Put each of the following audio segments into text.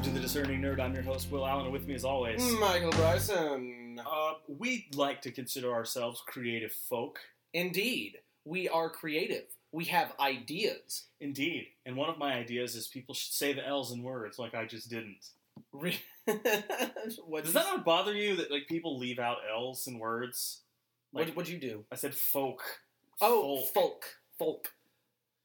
Welcome to the Discerning Nerd. I'm your host, Will Allen, and with me as always, Michael Bryson. uh, we like to consider ourselves creative folk. Indeed, we are creative. We have ideas. Indeed. And one of my ideas is people should say the L's in words like I just didn't. Re- what Does that not bother you that like people leave out L's in words? Like what, what'd you do? I said folk. Oh, Folk. folk. folk.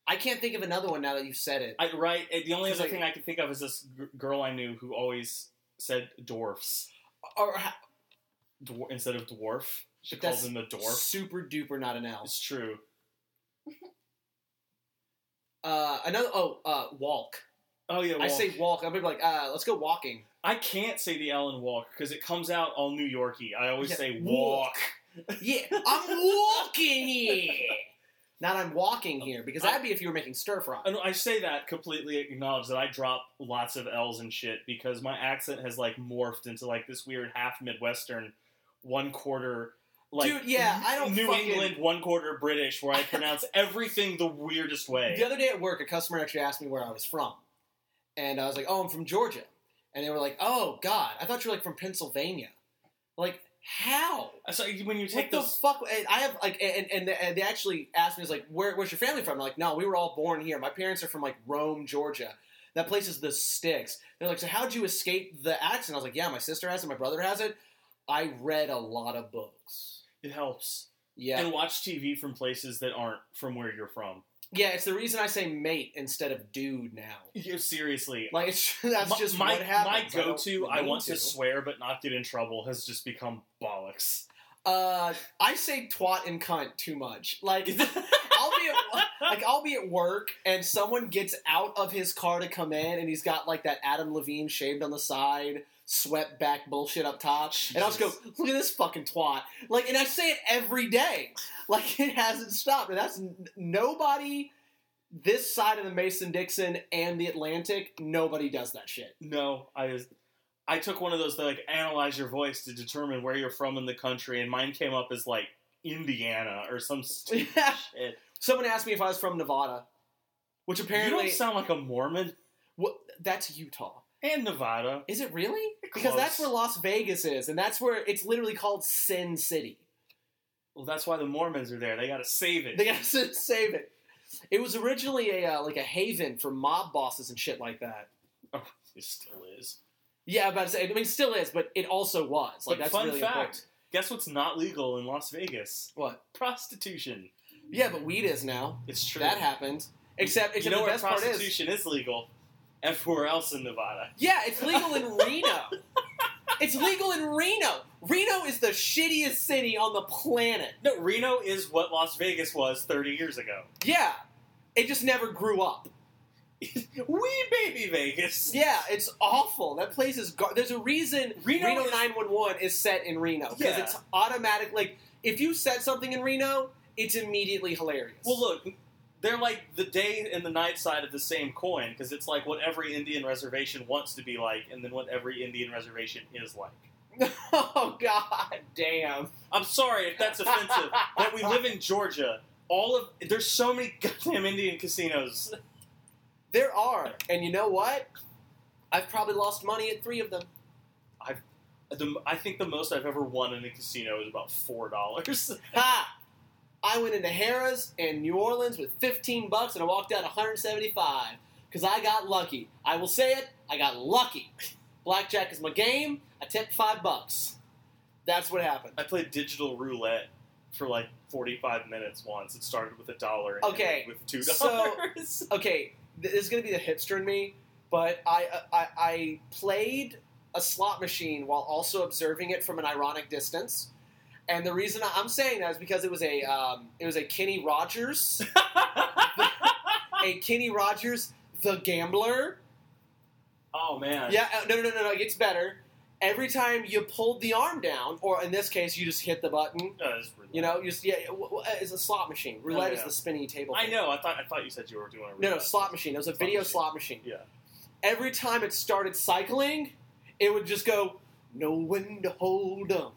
I can't think of another one now that you've said it. I, right. The only other like- thing I can think of is this g- girl I knew who always said dwarfs Or ha- dwar- instead of dwarf. She calls them a dwarf. super duper not an L. It's true. Uh, another. Oh, uh, walk. Oh yeah. I say walk. I'm gonna be like, uh, let's go walking. I can't say the L in walk because it comes out all New Yorky. I always Yeah, say walk. walk. Yeah, I'm walking here. Not I'm walking here because that'd be if you were making stir fry. And I say that completely acknowledge that I drop lots of L's and shit because my accent has like morphed into like this weird half Midwestern, one quarter like Dude, yeah, I don't New fucking- England, one quarter British, where I pronounce everything the weirdest way. The other day at work, a customer actually asked me where I was from, and I was like, "Oh, I'm from Georgia," and they were like, "Oh God, I thought you were like from Pennsylvania." Like, how? So when you take What the fuck? I have like, and and, and they actually asked me, "Is like, where, where's your family from?" I'm like, no, we were all born here. My parents are from like Rome, Georgia. That place is the sticks. They're like, so how'd you escape the accent? I was like, yeah, my sister has it, my brother has it. I read a lot of books. it helps. Yeah, And watch TV from places that aren't from where you're from. Yeah. It's the reason I say mate instead of dude now. You, seriously, Like, it's that's my, just my, what happens. my go-to. I, mean want to. swear but not get in trouble has just become bollocks. Uh, I say twat and cunt too much. Like, I'll be at, like I'll be at work and someone gets out of his car to come in and he's got like that Adam Levine shaved on the side, swept back bullshit up top, and I'll just go, look at this fucking twat. Like, and I say it every day. Like it hasn't stopped, and that's n- nobody. This side of the Mason Dixon and the Atlantic, nobody does that shit. No, I just I took one of those that like analyze your voice to determine where you're from in the country, and mine came up as like Indiana or some stupid shit. Someone asked me if I was from Nevada, which apparently You don't sound like a Mormon. what, that's Utah. And Nevada. Is it really? Because Close. that's where Las Vegas is, and that's where it's literally called Sin City. Well, that's why the Mormons are there. They got to save it. They gotta save it. It was originally a uh, like a haven for mob bosses and shit like that. Oh, It still is. Yeah, about to say. I mean, it still is, but it also was. Like but that's fun really fact: important. guess what's not legal in Las Vegas? What? Prostitution. Yeah, but weed is now. It's true. That happened. Except, you except know the where best part is, prostitution is legal? Everywhere else in Nevada. yeah, it's legal in Reno. It's legal in Reno. Reno is the shittiest city on the planet. No, Reno is what Las Vegas was 30 years ago. Yeah, it just never grew up. Wee baby Vegas. Yeah, it's awful. That place is. Gar- There's a reason Reno Reno, is- 911 is set in Reno because Yeah. it's automatic. Like if you set something in Reno, it's immediately hilarious. Well, look, they're like the day and the night side of the same coin because it's like what every Indian reservation wants to be like, and then what every Indian reservation is like. oh god damn. I'm sorry if that's offensive, but we live in Georgia. All of there's so many goddamn Indian casinos. There are, and you know what? I've probably lost money at three of them. The, I think the most I've ever won in a casino is about four dollars. Ha! I went into Harrah's in New Orleans with 15 bucks and I walked out 175 because I got lucky. I will say it, I got lucky. Blackjack is my game. I tipped five bucks. That's what happened. I played digital roulette for like 45 minutes once. It started with a dollar. and Okay, ended with two so- dollars. Okay, this is gonna be the hipster in me, but I, uh, I I played a slot machine while also observing it from an ironic distance. And the reason I'm saying that is because it was a um, it was a Kenny Rogers, a Kenny Rogers, the gambler. oh man. Yeah, uh, no, no, no, no, no. It gets better. Every time you pulled the arm down, or in this case, you just hit the button. It's roulette. You know, you just yeah, it's a slot machine. Roulette yeah. is the spinning table. I know. I thought I thought you said you were doing a roulette. No, no, slot machine. It was a Slot video machine. slot machine. Yeah. Every time it started cycling, it would just go, no when to hold 'em,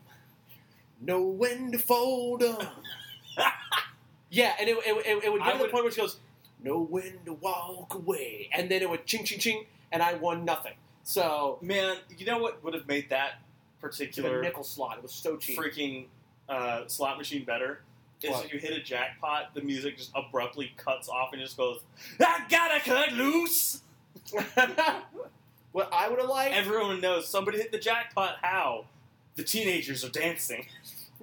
know when to fold 'em. yeah, and it, it, it, it would I get to the would- point where she goes, know when to walk away, and then it would ching ching ching, and I won nothing. So Man, you know what would have made that particular nickel slot, it was so cheap. freaking uh, slot machine better? Is What? if you hit a jackpot, the music just abruptly cuts off and just goes, I gotta cut loose! what I would have liked. Everyone knows somebody hit the jackpot. How? The teenagers are dancing.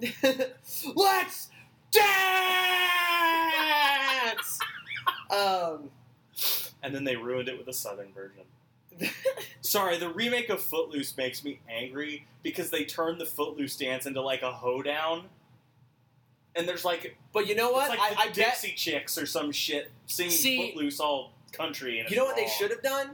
Let's dance. um, And then they ruined it with a southern version. Sorry, the remake of Footloose makes me angry because they turned the Footloose dance into like a hoedown. And there's like, but you know what? like the I, I bet. Dixie Chicks or some shit singing See- Footloose all country. And You know what they should have done?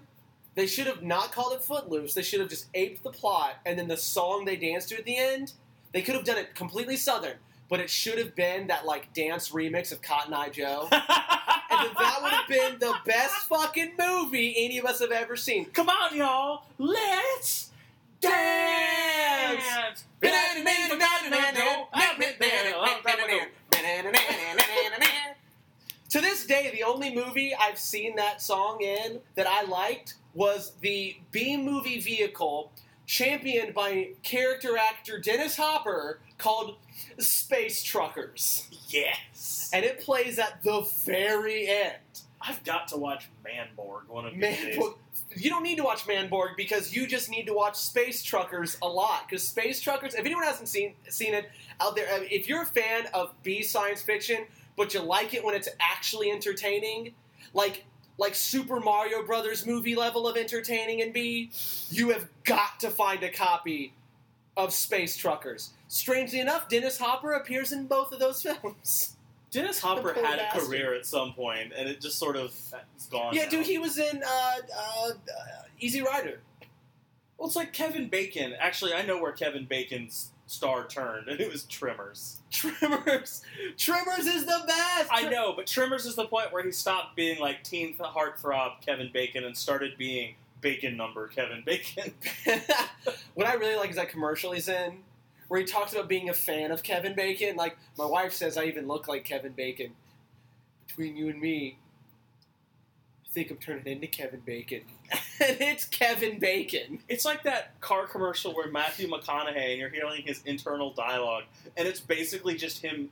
They should have not called it Footloose. They should have just aped the plot, and then the song they danced to at the end. They could have done it completely southern, but it should have been that like dance remix of Cotton Eye Joe. and then that would have been the best fucking movie any of us have ever seen. Come on, y'all, let's dance. To this day, the only movie I've seen that song in that I liked was the B movie vehicle championed by character actor Dennis Hopper called Space Truckers. Yes. And it plays at the very end. I've got to watch Manborg one of these days. You don't need to watch Manborg because you just need to watch Space Truckers a lot. Because Space Truckers, if anyone hasn't seen seen it out there, uh, if you're a fan of B science fiction, but you like it when it's actually entertaining, like like Super Mario Brothers movie level of entertaining and B, you have got to find a copy of Space Truckers. Strangely enough, Dennis Hopper appears in both of those films. Dennis Hopper had a bastard. career at some point, and it just sort of is gone. Yeah, now. dude, he was in uh, uh, uh, Easy Rider. Well, it's like Kevin Bacon. Actually, I know where Kevin Bacon's star turned, and it was Tremors. Tremors. Tremors is the best. I know, but Tremors is the point where he stopped being like teen heartthrob Kevin Bacon and started being Bacon number Kevin Bacon. what I really like is that commercial he's in, where he talks about being a fan of Kevin Bacon. Like my wife says, I even look like Kevin Bacon. Between you and me, think I'm turning into Kevin Bacon, and it's Kevin Bacon. It's like that car commercial where Matthew McConaughey and you're hearing his internal dialogue, and it's basically just him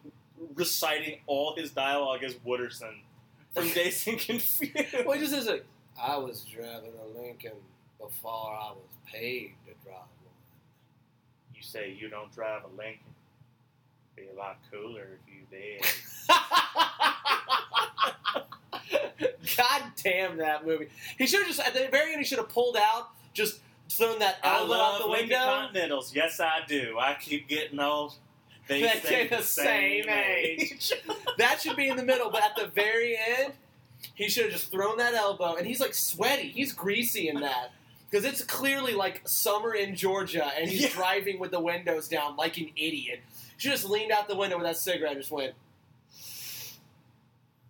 reciting all his dialogue as Wooderson from Dazed and Confused. Well, he just says like, I was driving a Lincoln before I was paid to drive one. You say you don't drive a Lincoln. Be a lot cooler if you did. God damn that movie. He should have just at the very end he should have pulled out, just thrown that elbow out the window. Continentals. Yes, I do. I keep getting old. They stay the the same same age. That should be in the middle, but at the very end, he should have just thrown that elbow. And he's like sweaty. He's greasy in that. Because it's clearly like summer in Georgia, and he's Yeah. driving with the windows down like an idiot. She just leaned out the window with that cigarette and just went,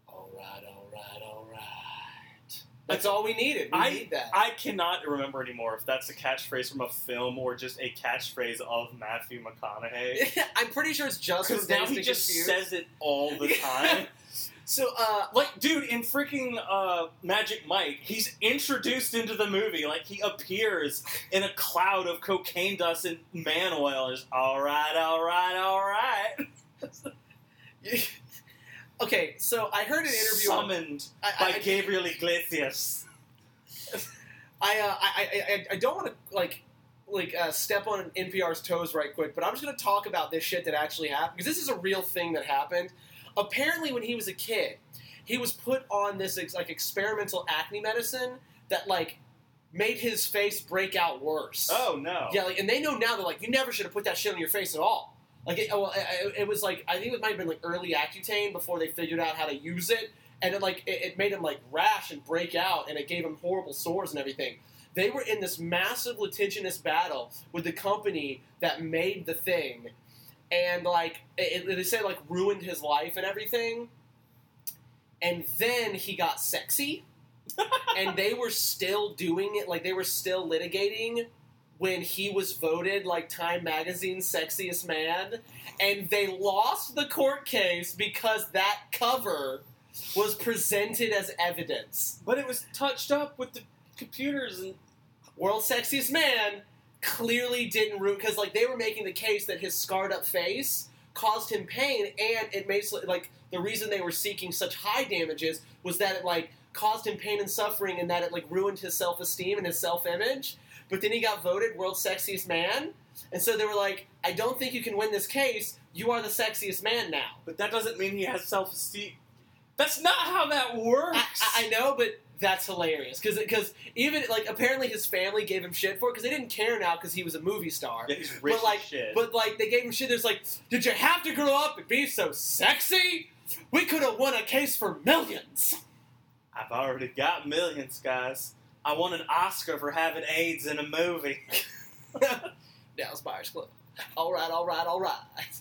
All right, all right, all right. That's all we needed. We I- need that. I cannot remember anymore if that's a catchphrase from a film or just a catchphrase of Matthew McConaughey. I'm pretty sure it's just Because now he just Confused. says it all the time. So, uh, like, dude, in freaking uh, Magic Mike, he's introduced into the movie. Like, he appears in a cloud of cocaine dust and man oil. Just, all right, all right, all right. okay, so I heard an interview. Summoned I, by I, Gabriel Iglesias. I, uh, I, I, I, I don't want to like like uh, step on NPR's toes right quick, but I'm just going to talk about this shit that actually happened because this is a real thing that happened. Apparently, when he was a kid, he was put on this ex- like experimental acne medicine that like made his face break out worse. Oh, no. Yeah, like, and they know now. They're like, you never should have put that shit on your face at all. Like, it, well, it, it was like I think it might have been like early Accutane before they figured out how to use it, and it like it, it made him like rash and break out, and it gave him horrible sores and everything. They were in this massive litigious battle with the company that made the thing, and like it, it- they say like ruined his life and everything. And then he got sexy, and they were still doing it. Like they were still litigating when he was voted like Time Magazine's sexiest man, and they lost the court case because that cover was presented as evidence. But it was touched up with the computers and World's Sexiest Man clearly didn't ruin because like they were making the case that his scarred up face caused him pain, and it makes like the reason they were seeking such high damages was that it like caused him pain and suffering, and that it like ruined his self esteem and his self image. But then he got voted World's Sexiest Man, and so they were like, "I don't think you can win this case. You are the sexiest man now." But that doesn't mean he has self esteem. That's not how that works. I, I, I know, but that's hilarious because because even like apparently his family gave him shit for it because they didn't care now because he was a movie star. yeah, he's rich but like, shit. but like they gave him shit. There's like, did you have to grow up and be so sexy? We could have won a case for millions. I've already got millions, guys. I won an Oscar for having AIDS in a movie. Dallas Buyers Club. All right, all right, all right.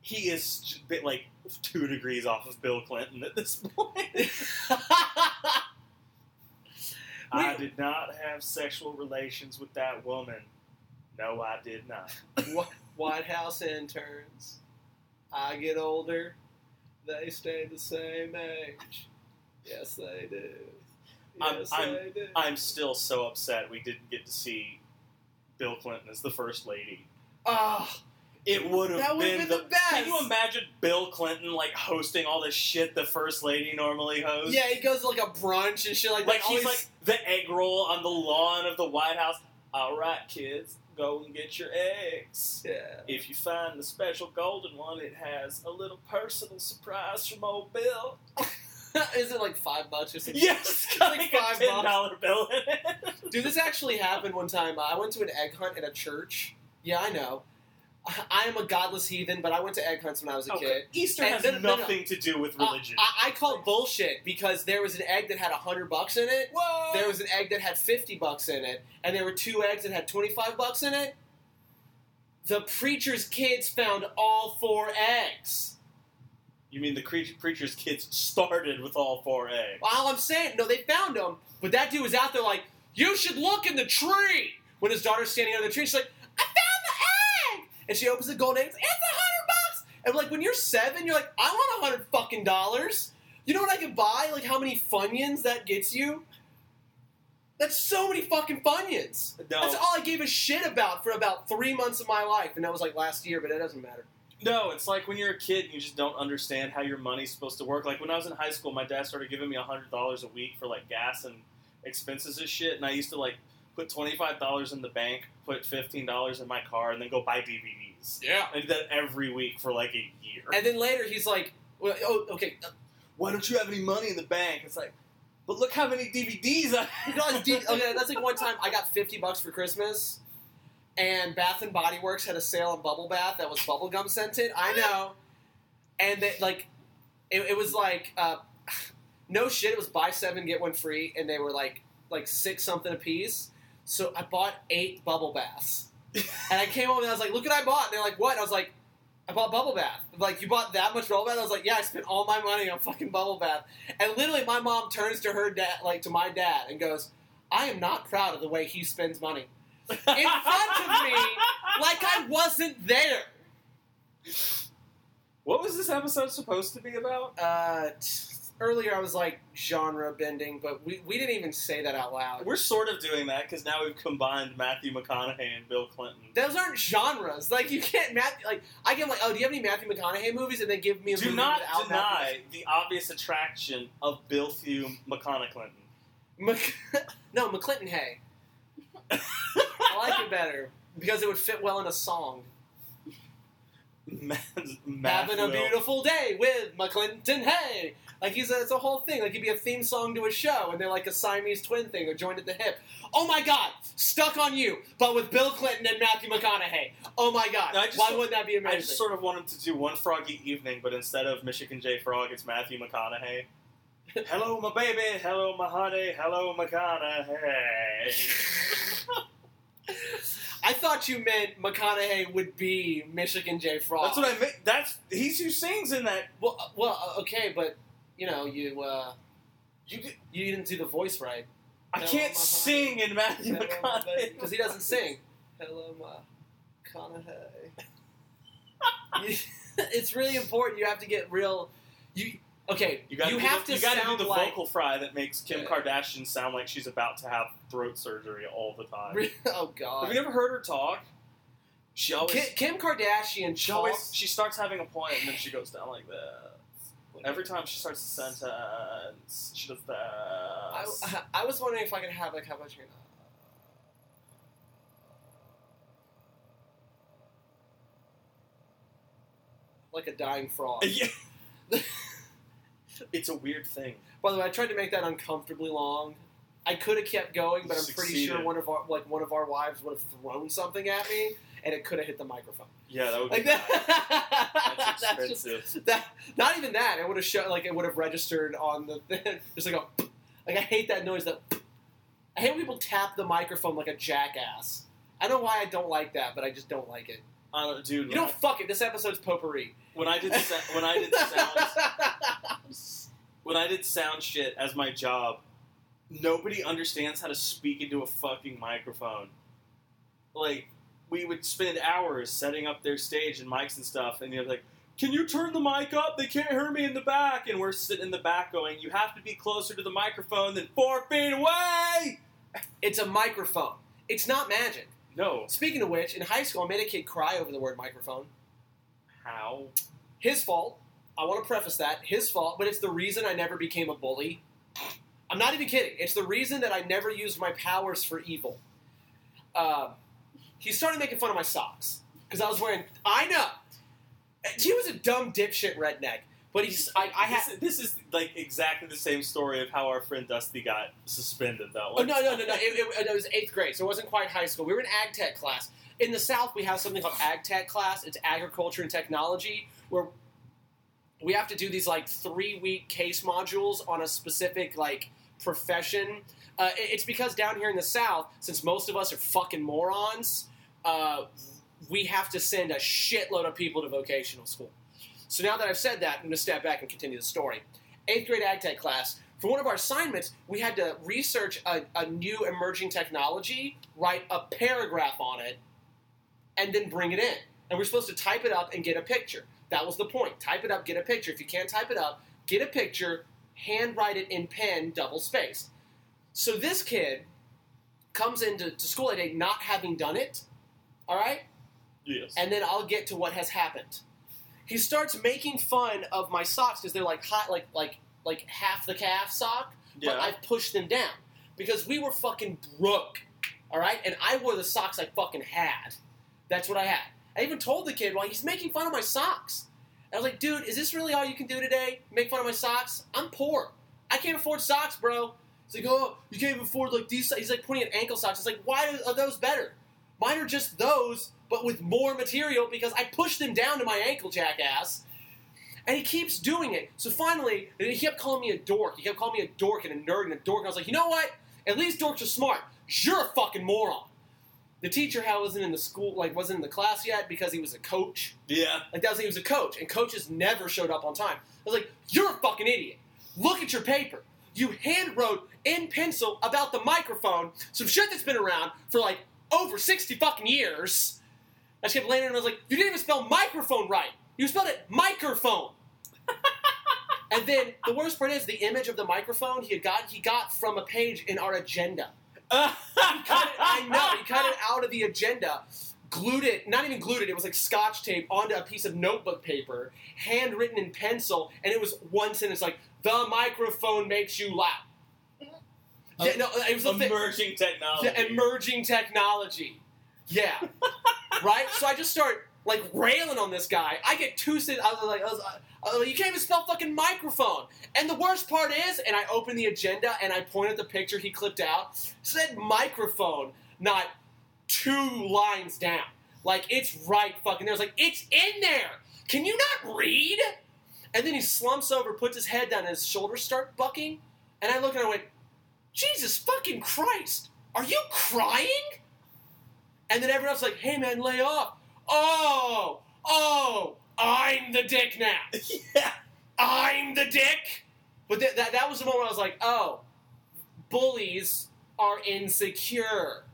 he is bit like two degrees off of Bill Clinton at this point. I did not have sexual relations with that woman. No, I did not. White House interns. I get older, they stay the same age. Yes, they do. I'm- I'm- I'm still so upset we didn't get to see Bill Clinton as the first lady. Ah, It would have been, been the, the best. Can you imagine Bill Clinton like hosting all the shit the first lady normally hosts? yeah, he goes to like a brunch and shit like like that. he's Always- like the egg roll on the lawn of the White House. All right, kids, go and get your eggs. yeah. If you find the special golden one, it has a little personal surprise from old Bill. Is it like five bucks or something? Yes, It's like, like a five ten dollar bill in it. Dude, this actually happened one time. I went to an egg hunt at a church. Yeah, I know. I am a godless heathen, but I went to egg hunts when I was a Okay, kid. Easter And has no, no, no, no. nothing to do with Uh, religion. I, I called bullshit because there was an egg that had a hundred bucks in it. Whoa! There was an egg that had fifty bucks in it, and there were two eggs that had twenty-five bucks in it. The preacher's kids found all four eggs. You mean the cre- preacher's kids started with all four eggs? All I'm saying, no, they found them, but that dude was out there like, "You should look in the tree." When his daughter's standing under the tree, she's like, "I found the egg!" And she opens the gold egg. It's a hundred bucks. And like when you're seven, you're like, "I want a hundred fucking dollars." You know what I could buy? Like how many funyuns that gets you? That's so many fucking funyuns. No, That's all I gave a shit about for about three months of my life, and that was like last year, but it doesn't matter. No, it's like when you're a kid and you just don't understand how your money's supposed to work. Like when I was in high school, my dad started giving me hundred dollars a week for like gas and expenses and shit, and I used to like put twenty five dollars in the bank, put fifteen dollars in my car, and then go buy DVDs. Yeah. I did that every week for like a year. And then later he's like, well, "Oh, okay, uh, Why don't you have any money in the bank? It's like, but look how many DVDs I You know, okay, that's like one time I got fifty bucks for Christmas, and Bath and Body Works had a sale on bubble bath that was bubblegum scented. I know, and they like, it, it was like, uh, no shit. It was buy seven get one free, and they were like like six something a piece. So I bought eight bubble baths, and I came home and I was like, "Look what I bought!" And they're like, "What?" And I was like. I bought bubble bath. Like you bought that much bubble bath? I was like, yeah, I spent all my money on fucking bubble bath. And literally, my mom turns to her dad, like to my dad, and goes, "I am not proud of the way he spends money in front of me, like I wasn't there." What was this episode supposed to be about? Uh, t- earlier, I was like genre bending, but we, we didn't even say that out loud. We're sort of doing that because now we've combined Matthew McConaughey and Bill Clinton. Those aren't genres. Like you can't Matthew. Like I give 'em, like, oh, do you have any Matthew McConaughey movies? And they give me a Do movie not without deny the obvious attraction of Bill Thew McConaughey. Matthew. Mc- no, McClinton Hay. I like it better because it would fit well in a song. Having a beautiful day with McClinton Hay. Like he's a, it's a whole thing. Like it'd be a theme song to a show, and they're like a Siamese twin thing or joined at the hip. Oh my God, stuck on you, but with Bill Clinton and Matthew McConaughey. Oh my God, why sort- wouldn't that be amazing? I just sort of want him to do one Froggy Evening, but instead of Michigan J. Frog, it's Matthew McConaughey. hello, my baby. Hello, my honey. Hello, McConaughey. I thought you meant McConaughey would be Michigan J. Frog. That's what I meant. That's he's who sings in that. Well, uh, well, uh, okay, but you know, you uh, You, you didn't do the voice right I Hello, can't sing in Matthew McConaughey because he doesn't sing. Hello, McConaughey. It's really important. You have to get real. You Okay, You got you have the, to you gotta sound do the like. vocal fry that makes Kim. Kardashian sound like she's about to have throat surgery all the time. oh God. Have you ever heard her talk? She always, Kim, Kim Kardashian she always, she starts having a point and then she goes down like this. Every time she starts a sentence, she does that. I, I was wondering if I could have like how much. Like a dying frog. yeah. It's a weird thing. By the way, I tried to make that uncomfortably long. I could have kept going, but I'm pretty Succeeded. sure one of our like one of our wives would have thrown something at me, and it could have hit the microphone. Yeah, that would be Like bad. that. That's just- expensive. that. Not even that. It would have shown like it would have registered on the thing. Just like a like I hate that noise. That I hate when people tap the microphone like a jackass. I don't know why I don't like that, but I just don't like it. I don't, dude. You when know, fuck it. This episode's potpourri. when I did sa- when I did the sound when I did sound shit as my job, nobody understands how to speak into a fucking microphone. Like we would spend hours setting up their stage and mics and stuff, and you're like, "Can you turn the mic up? They can't hear me in the back." And we're sitting in the back going, "You have to be closer to the microphone than four feet away." It's a microphone. It's not magic. No, Speaking of which, in high school, I made a kid cry over the word microphone. how? His fault. I want to preface that. His fault, but it's the reason I never became a bully. I'm not even kidding. It's the reason that I never used my powers for evil. Um, he started making fun of my socks because I was wearing. I know. He was a dumb dipshit redneck, but he's. I, I this, this is like exactly the same story of how our friend Dusty got suspended, though. Oh no no no no! It, it, it was eighth grade, so it wasn't quite high school. We were in ag tech class. In the South, we have something called ag tech class. It's agriculture and technology, where we have to do these like three week case modules on a specific like profession. Uh, it's because down here in the South, since most of us are fucking morons, uh, we have to send a shitload of people to vocational school. So now that I've said that, I'm going to step back and continue the story. Eighth grade ag tech class. For one of our assignments, we had to research a, a new emerging technology, write a paragraph on it, and then bring it in. And we're supposed to type it up and get a picture. That was the point. Type it up, get a picture. If you can't type it up, get a picture, handwrite it in pen, double spaced. So this kid comes into to school that day not having done it, all right? yes. and then I'll get to what has happened. He starts making fun of my socks because they're like hot, like like like half the calf sock, but yeah. I pushed them down because we were fucking broke, all right. And I wore the socks I fucking had. That's what I had. I even told the kid, "Well, he's making fun of my socks." I was like, "Dude, is this really all you can do today? Make fun of my socks? I'm poor. I can't afford socks, bro." He's like, "Oh, you can't even afford like these." He's like pointing at ankle socks. It's like, why are those better? Mine are just those, but with more material because I pushed them down to my ankle, jackass. And he keeps doing it. So finally, he kept calling me a dork. He kept calling me a dork and a nerd and a dork. And I was like, you know what? At least dorks are smart. You're a fucking moron. The teacher how wasn't in the school, like wasn't in the class yet because he was a coach. yeah. Like that was he was a coach, and coaches never showed up on time. I was like, "You're a fucking idiot. Look at your paper. You hand wrote in pencil about the microphone, some shit that's been around for like over sixty fucking years." I just kept laying there and I was like, "You didn't even spell microphone right. You spelled it microphone." and then the worst part is the image of the microphone he had got he got from a page in our agenda. He cut it, I know. He cut it out of the agenda, glued it, not even glued it, it was like scotch tape onto a piece of notebook paper, handwritten in pencil, and it was one sentence like, the microphone makes you laugh. Yeah, no, it was. Emerging technology. Yeah, emerging technology. Yeah. right? So I just start like railing on this guy. I get two. I was like, I was, uh, you can't even spell fucking microphone. And the worst part is, and I open the agenda and I point at the picture he clipped out. Said microphone, not two lines down. Like it's right fucking there. I was like, it's in there. Can you not read? And then he slumps over, puts his head down, and his shoulders start bucking. And I look and I went, Jesus fucking Christ, are you crying? And then everyone else like, hey man, lay off. Oh, oh, I'm the dick now. yeah. I'm the dick. But th- that that was the moment I was like, oh, bullies are insecure.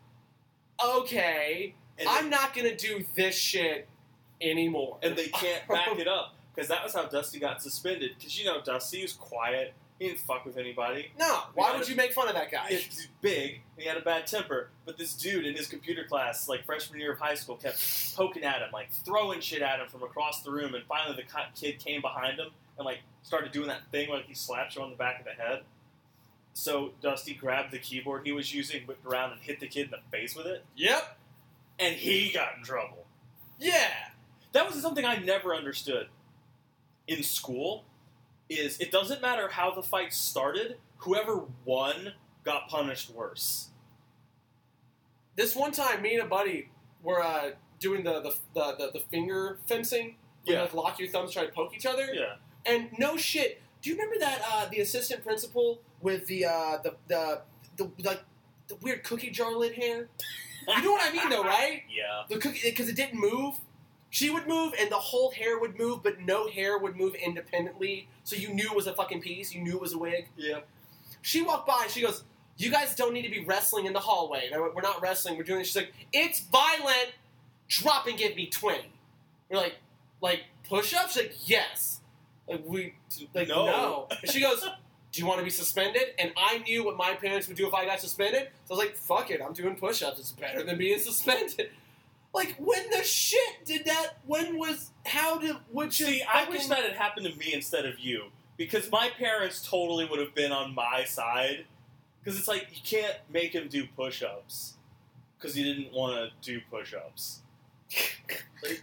Okay, And, I'm not gonna do this shit anymore. and they can't back it up because that was how Dusty got suspended. Because you know Dusty was quiet, he didn't fuck with anybody. No, why would you make fun of that guy? He's big, he had a bad temper. But this dude in his computer class, like freshman year of high school, kept poking at him, like throwing shit at him from across the room. And finally, the kid came behind him and like started doing that thing where he slaps you on the back of the head. So Dusty grabbed the keyboard he was using, whipped around, and hit the kid in the face with it. Yep. And he got in trouble. Yeah. That was something I never understood in school. Is it doesn't matter how the fight started, whoever won got punished worse. This one time, me and a buddy were uh, doing the the, the, the the finger fencing. where you, Yeah. like lock your thumbs, try to poke each other. Yeah. And no shit. Do you remember that uh, the assistant principal with the uh, the the the like the weird cookie jar lid hair? You know what I mean, though, right? Yeah. The cookie because it didn't move. She would move, and the whole hair would move, but no hair would move independently. So you knew it was a fucking piece. You knew it was a wig. Yeah. She walked by. She goes, "You guys don't need to be wrestling in the hallway." And I went, "We're not wrestling. We're doing." This. She's like, "It's violent. Drop and give me 20. We're like, "Like push-ups?" She's like, "Yes." Like we like No. no. And she goes, "Do you want to be suspended?" And I knew what my parents would do if I got suspended. So I was like, "Fuck it. I'm doing push-ups. It's better than being suspended." Like when the shit did that? When was how did would you? See, I fucking- wish that had happened to me instead of you. Because my parents totally would have been on my side. Because it's like, you can't make him do push ups. Because he didn't want to do push ups. Like,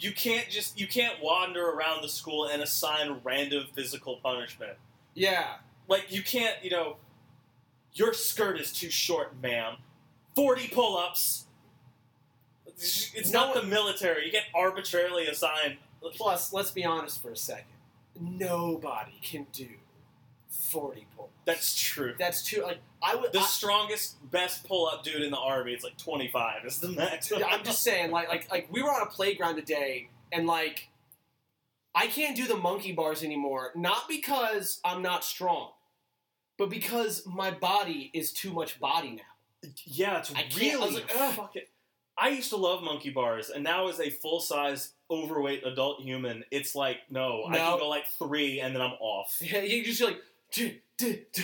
you can't just, you can't wander around the school and assign random physical punishment. Yeah. Like, you can't, you know, your skirt is too short, ma'am. 40 pull ups. It's No not the military. You get arbitrarily assigned. Plus, let's be honest for a second. Nobody can do forty pull. That's true. That's true. like I would. The I, strongest, best pull up dude in the army, it's like 25 is the max. I'm just saying, like, like, like we were on a playground today, and like, I can't do the monkey bars anymore. Not because I'm not strong, but because my body is too much body now. yeah, it's I really I was like, fuck it. I used to love monkey bars, and now as a full size, overweight adult human, it's like no, I No. can go like three, and then I'm off. Yeah, you just like, "Duh, duh, duh."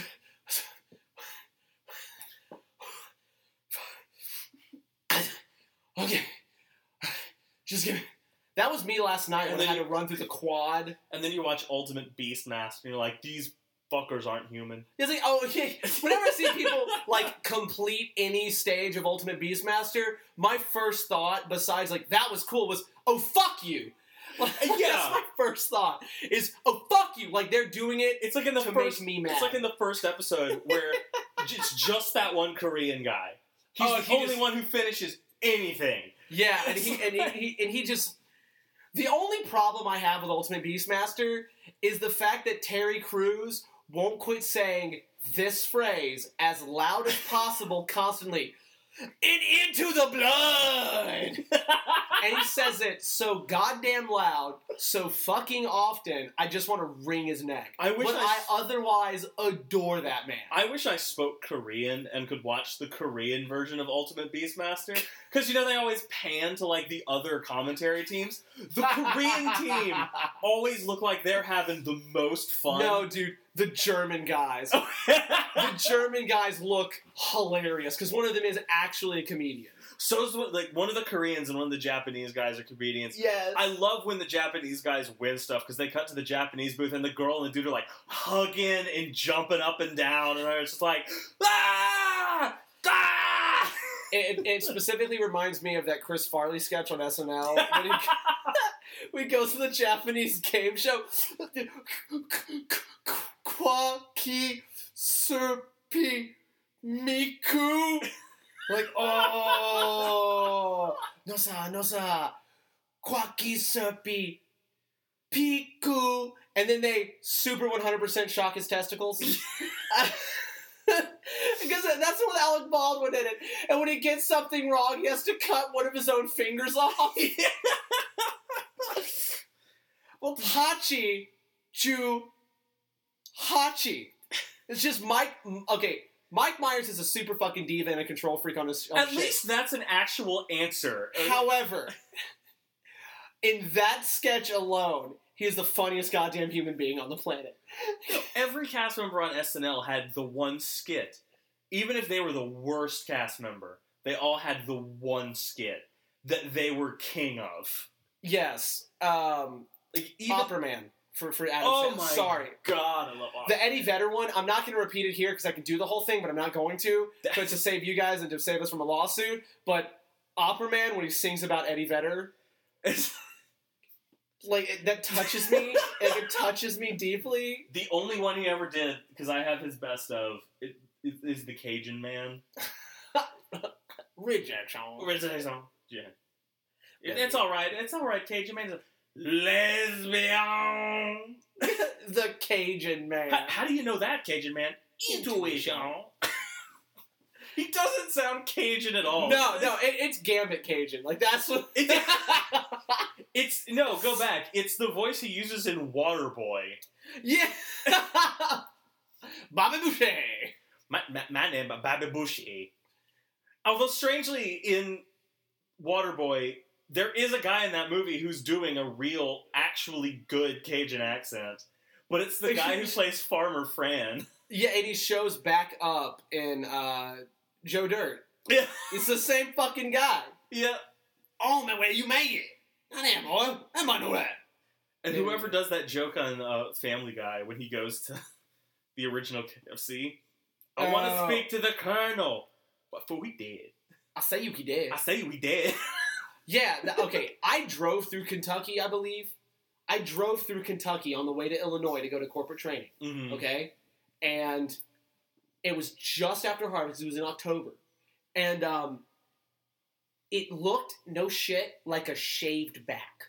okay, just give me. That was me last night And when I then had to run through the quad. And then you watch Ultimate Beastmaster, and you're like, these fuckers aren't human. It's like, oh. Whenever I see people like complete any stage of Ultimate Beastmaster, my first thought, besides like that was cool, was oh fuck you. Like, Yeah. that's my first thought is oh fuck you. Like they're doing it It's like in the to first, make me mad. it's like in the first episode where it's just that one Korean guy. He's Oh, the he only just- one who finishes anything. Yeah, and he and he, he and he just the only problem I have with Ultimate Beastmaster is the fact that Terry Crews won't quit saying this phrase as loud as possible constantly. And into the blood. and he says it so goddamn loud, so fucking often. I just want to wring his neck. I wish but I I, s- otherwise adore that man. I wish I spoke Korean and could watch the Korean version of Ultimate Beastmaster. Because, you know, they always pan to, like, the other commentary teams. The Korean team always look like they're having the most fun. No, dude, the German guys. the German guys look hilarious because one of them is actually a comedian. So's like one of the Koreans and one of the Japanese guys are comedians. Yes. I love when the Japanese guys win stuff because they cut to the Japanese booth and the girl and the dude are like hugging and jumping up and down and they're just like ah ah. it, it specifically reminds me of that Chris Farley sketch on SNL when he, he goes to the Japanese game show. Kwaki Serpi Miku. Like, oh, no sa, no sa, Kwaki Serpi Piku. And then they super 100% shock his testicles. because that's what Alec Baldwin did it. And when he gets something wrong, he has to cut one of his own fingers off. well, Hachi, Ju, Hachi. It's just Mike. Okay, Mike Myers is a super fucking diva and a control freak on his. on At shit. least that's an actual answer. However, in that sketch alone, He is the funniest goddamn human being on the planet. Every cast member on SNL had the one skit. Even if they were the worst cast member, they all had the one skit that they were king of. Yes. Um, Like even Opera Man for, for Adam Oh Sandler. my Sorry. God, I love Opera. The Eddie Vedder one, I'm not going to repeat it here because I can do the whole thing, but I'm not going to. But to save you guys and to save us from a lawsuit. But Opera Man, when he sings about Eddie Vedder, It's- like it, that touches me. like, it touches me deeply. the only one he ever did because I have his best of it, it is the Cajun Man. Rejection. Yeah. It- it's all right. It's all right. Cajun Man's a lesbian. the Cajun man. How, how do you know that, Cajun Man? Intuition. he doesn't sound Cajun at all. No, no, it, it's Gambit Cajun. Like that's what. It's, no. Go back. It's the voice he uses in Waterboy. yeah. Bobby Boucher. My, my, my name is Bobby Bushy. Although strangely, in Waterboy, there is a guy in that movie who's doing a real, actually good Cajun accent. But it's the guy who plays Farmer Fran. Yeah, and he shows back up in uh, Joe Dirt. Yeah. It's the same fucking guy. Yeah. Oh man, where you made it? I am boy. I might know that. And whoever does that joke on uh, Family Guy when he goes to the original KFC, I want to Oh. speak to the Colonel. What for we did? I say you did. I say we did. Yeah. okay. I drove through Kentucky. I believe. I drove through Kentucky on the way to Illinois to go to corporate training. Mhm. okay? And it was just after harvest. It was in October, and um, it looked no shit like a shaved back.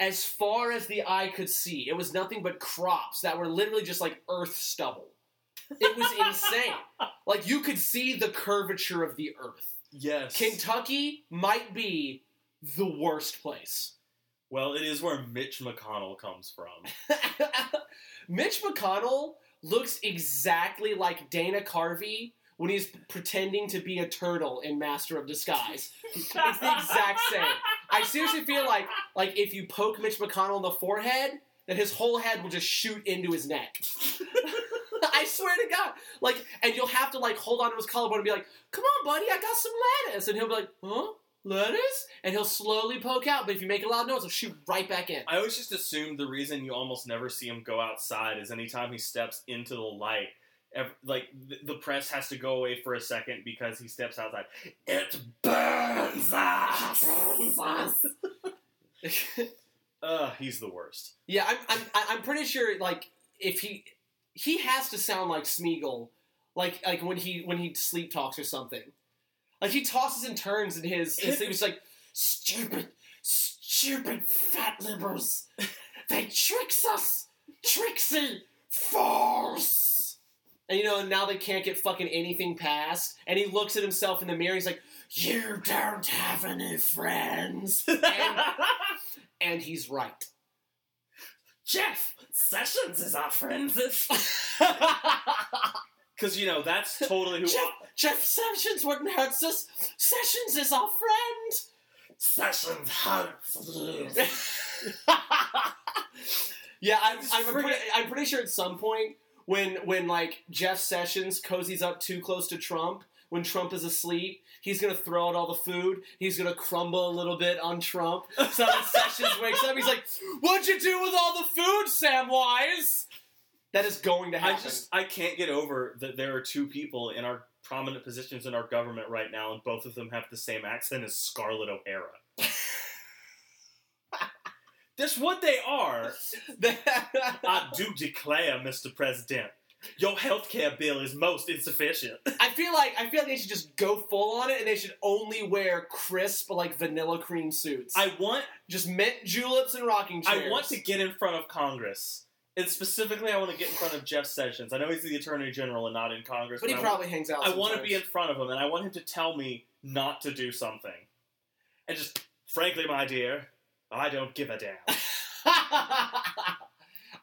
As far as the eye could see, it was nothing but crops that were literally just like earth stubble. It was insane. Like you could see the curvature of the earth. Yes. Kentucky might be the worst place. well, it is where Mitch McConnell comes from. Mitch McConnell looks exactly like Dana Carvey when he's pretending to be a turtle in Master of Disguise. It's the exact same. I seriously feel like like if you poke Mitch McConnell in the forehead, that his whole head will just shoot into his neck. I swear to God. Like, and you'll have to like hold on to his collarbone and be like, "Come on, buddy, I got some lettuce," and he'll be like, "Huh." Lettuce, and he'll slowly poke out. But if you make a loud noise, he'll shoot right back in. I always just assumed the reason you almost never see him go outside is anytime he steps into the light, like the press has to go away for a second because he steps outside. It burns us. Ugh, he's the worst. Yeah, I'm, I'm, I'm pretty sure. Like, if he he has to sound like Smeagol, like like when he when he sleep talks or something. Like he tosses and turns in his. his thing, it's like stupid, stupid fat liberals. They tricks us, tricksy force. And you know, now they can't get fucking anything passed. And he looks at himself in the mirror. He's like, "You don't have any friends," and, and he's right. Jeff Sessions is our friend. Because you know that's totally who Jeff, Jeff Sessions wouldn't hurt us. Sessions is our friend. Sessions hurts yeah, I'm, I'm, pretty, I'm pretty sure at some point when when like Jeff Sessions cozies up too close to Trump, when Trump is asleep, he's gonna throw out all the food. He's gonna crumble a little bit on Trump. So when Sessions wakes up, he's like, "What'd you do with all the food, Samwise?" That is going to happen. I just I can't get over that there are two people in our prominent positions in our government right now, and both of them have the same accent as Scarlett O'Hara. That's what they are. I do declare, Mr. President, your health care bill is most insufficient. I feel like I feel like they should just go full on it, and they should only wear crisp like vanilla cream suits. I want just mint juleps and rocking chairs. I want to get in front of Congress. And specifically, I want to get in front of Jeff Sessions. I know he's the Attorney General and not in Congress, but he I probably hangs out. I want to be in front of him, and I want him to tell me not to do something. And just, frankly, my dear, I don't give a damn.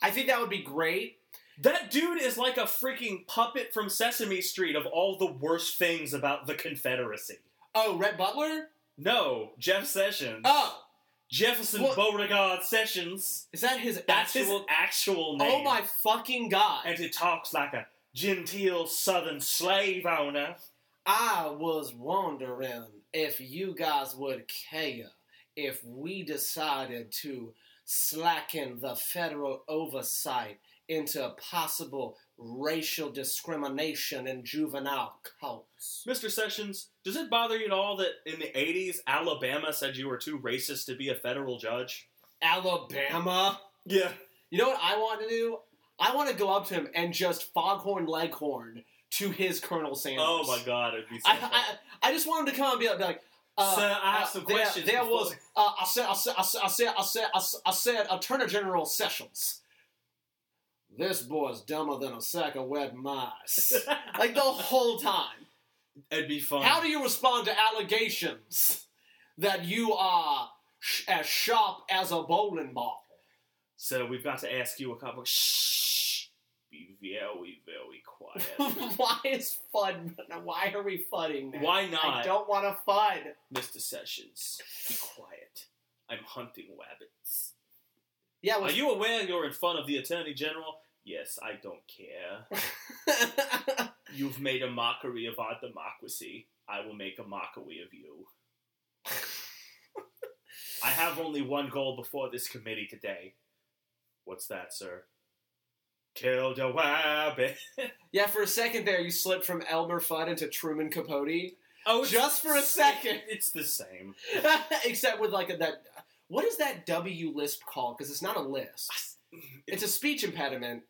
I think that would be great. That dude is like a freaking puppet from Sesame Street of all the worst things about the Confederacy. Oh, Rhett Butler. No, Jeff Sessions. Oh, Jefferson What? Beauregard Sessions. Is that his That's actual? his actual oh name. oh my fucking god! And he talks like a genteel southern slave owner. I was wondering if you guys would care if we decided to slacken the federal oversight into possible racial discrimination in juvenile cults. Mr. Sessions, does it bother you at all that in the 80s, Alabama said you were too racist to be a federal judge? Alabama? Yeah. You know what I want to do? I want to go up to him and just foghorn leghorn to his Colonel Sanders. Oh my god, it'd be so I. I, I just want him to come and be like, be like uh, Sir, I have uh, some there, questions There before- was, uh, I said, I said, I said, I said, I said, I said, I said, Attorney General Sessions. This boy's dumber than a sack of wet mice. like the whole time. It'd be fun. How do you respond to allegations that you are sh- as sharp as a bowling ball? so we've got to ask you a couple. Shh. Be very, very quiet. why is fun? Why are we funning? Now? Why not? I don't want to fun. Mr. Sessions? Be quiet. I'm hunting rabbits. Yeah, Are you aware you're in front of the Attorney General? Yes, I don't care. You've made a mockery of our democracy. I will make a mockery of you. I have only one goal before this committee today. What's that, sir? Kill the rabbit. yeah, for a second there, you slipped from Elmer Fudd into Truman Capote, Oh, just for a second. It's the same. Except with like a, that. What is that W lisp called? Because it's not a lisp. It's a speech impediment.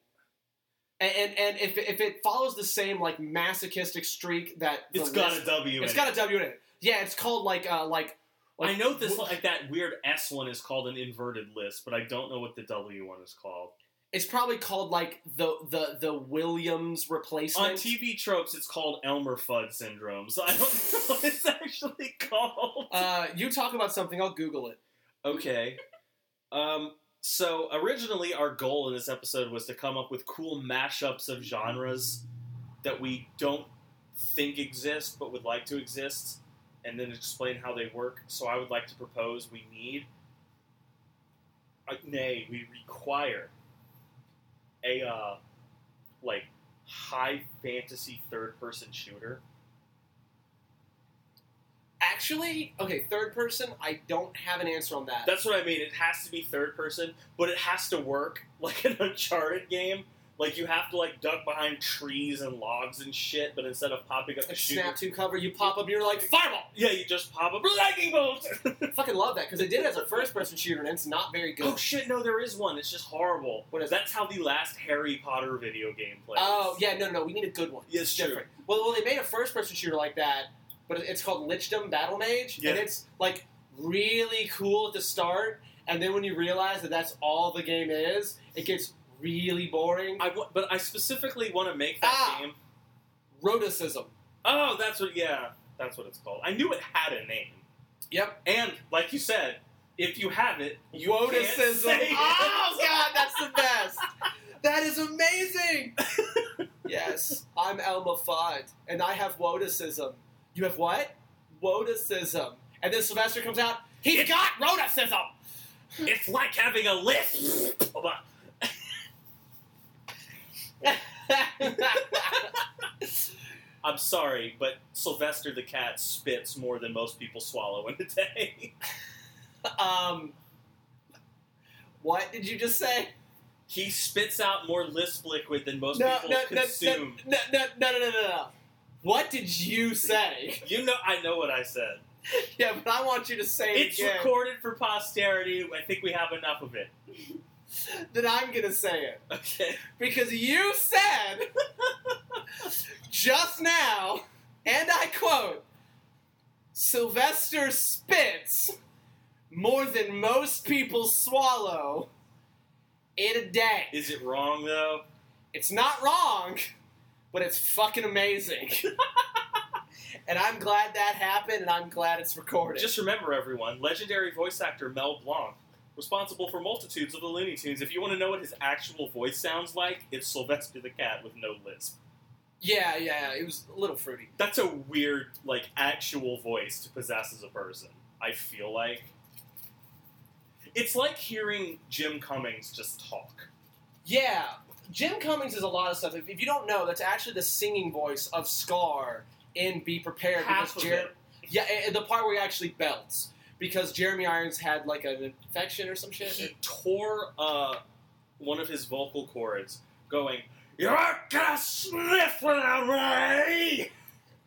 And, and and if if it follows the same like masochistic streak that the It's got a lisp- W. it's in got it. a W in it. Yeah, it's called like uh like. I know this like that weird S one is called an inverted list, but I don't know what the W one is called. It's probably called like the the the Williams replacement. On TV tropes, it's called Elmer Fudd syndrome. So I don't know what it's actually called. Uh, you talk about something, I'll Google it. Okay. Um, so originally, our goal in this episode was to come up with cool mashups of genres that we don't think exist but would like to exist, and then explain how they work. So I would like to propose we need, uh, nay, we require a uh, like high fantasy third person shooter. Actually, okay, third person, I don't have an answer on that. That's what I mean. It has to be third person, but it has to work like an Uncharted game. Like you have to like duck behind trees and logs and shit, but instead of popping up the Like snap to cover, you pop up, you're like fireball. yeah, you just pop up lightning bolt. Fucking love that because they did it as a first person shooter and it's not very good. oh shit! No, there is one. It's just horrible. What is That's how the last Harry Potter video game plays. Oh yeah, no, no, we need a good one. Yeah, it's true. different. Well, well, they made a first person shooter like that, but it's called Lichdom Battle Mage, Yeah. and it's like really cool at the start, and then when you realize that that's all the game is, it gets really boring. I wa- but I specifically want to make that Ah. game. Rhoticism. Oh, that's what. Yeah, that's what it's called. I knew it had a name, Yep. and like you said, if you have it, you can't Woticism. say it. Oh god, that's the best. That is amazing. yes, I'm Elma Fudd, and I have Woticism. You have what? Woticism. And then Sylvester comes out. He's got Roticism. It's like having a lisp. Hold on. I'm sorry, but Sylvester the cat spits more than most people swallow in a day. um, what did you just say? he spits out more lisp liquid than most No, people no, consume. no, no, no, no, no, no, no. What did you say? You know, I know what I said. yeah, but I want you to say it It's again. recorded for posterity. I think we have enough of it. Then I'm gonna say it. Okay. Because you said just now, and I quote, Sylvester spits more than most people swallow in a day. Is it wrong though? It's not wrong, but it's fucking amazing. and I'm glad that happened, and I'm glad it's recorded. Just remember, everyone, legendary voice actor Mel Blanc, responsible for multitudes of the Looney Tunes. If you want to know what his actual voice sounds like, it's Sylvester the Cat with no lisp. yeah, yeah, it was a little fruity. That's a weird, like, actual voice to possess as a person. I feel like. It's like hearing Jim Cummings just talk. Yeah, Jim Cummings is a lot of stuff. If, if you don't know, that's actually the singing voice of Scar in Be Prepared. Half because of Jer- it. Yeah, and the part where he actually belts. Because Jeremy Irons had like an infection or some shit. He tore uh, one of his vocal cords, going, "You're gonna sniff without me,"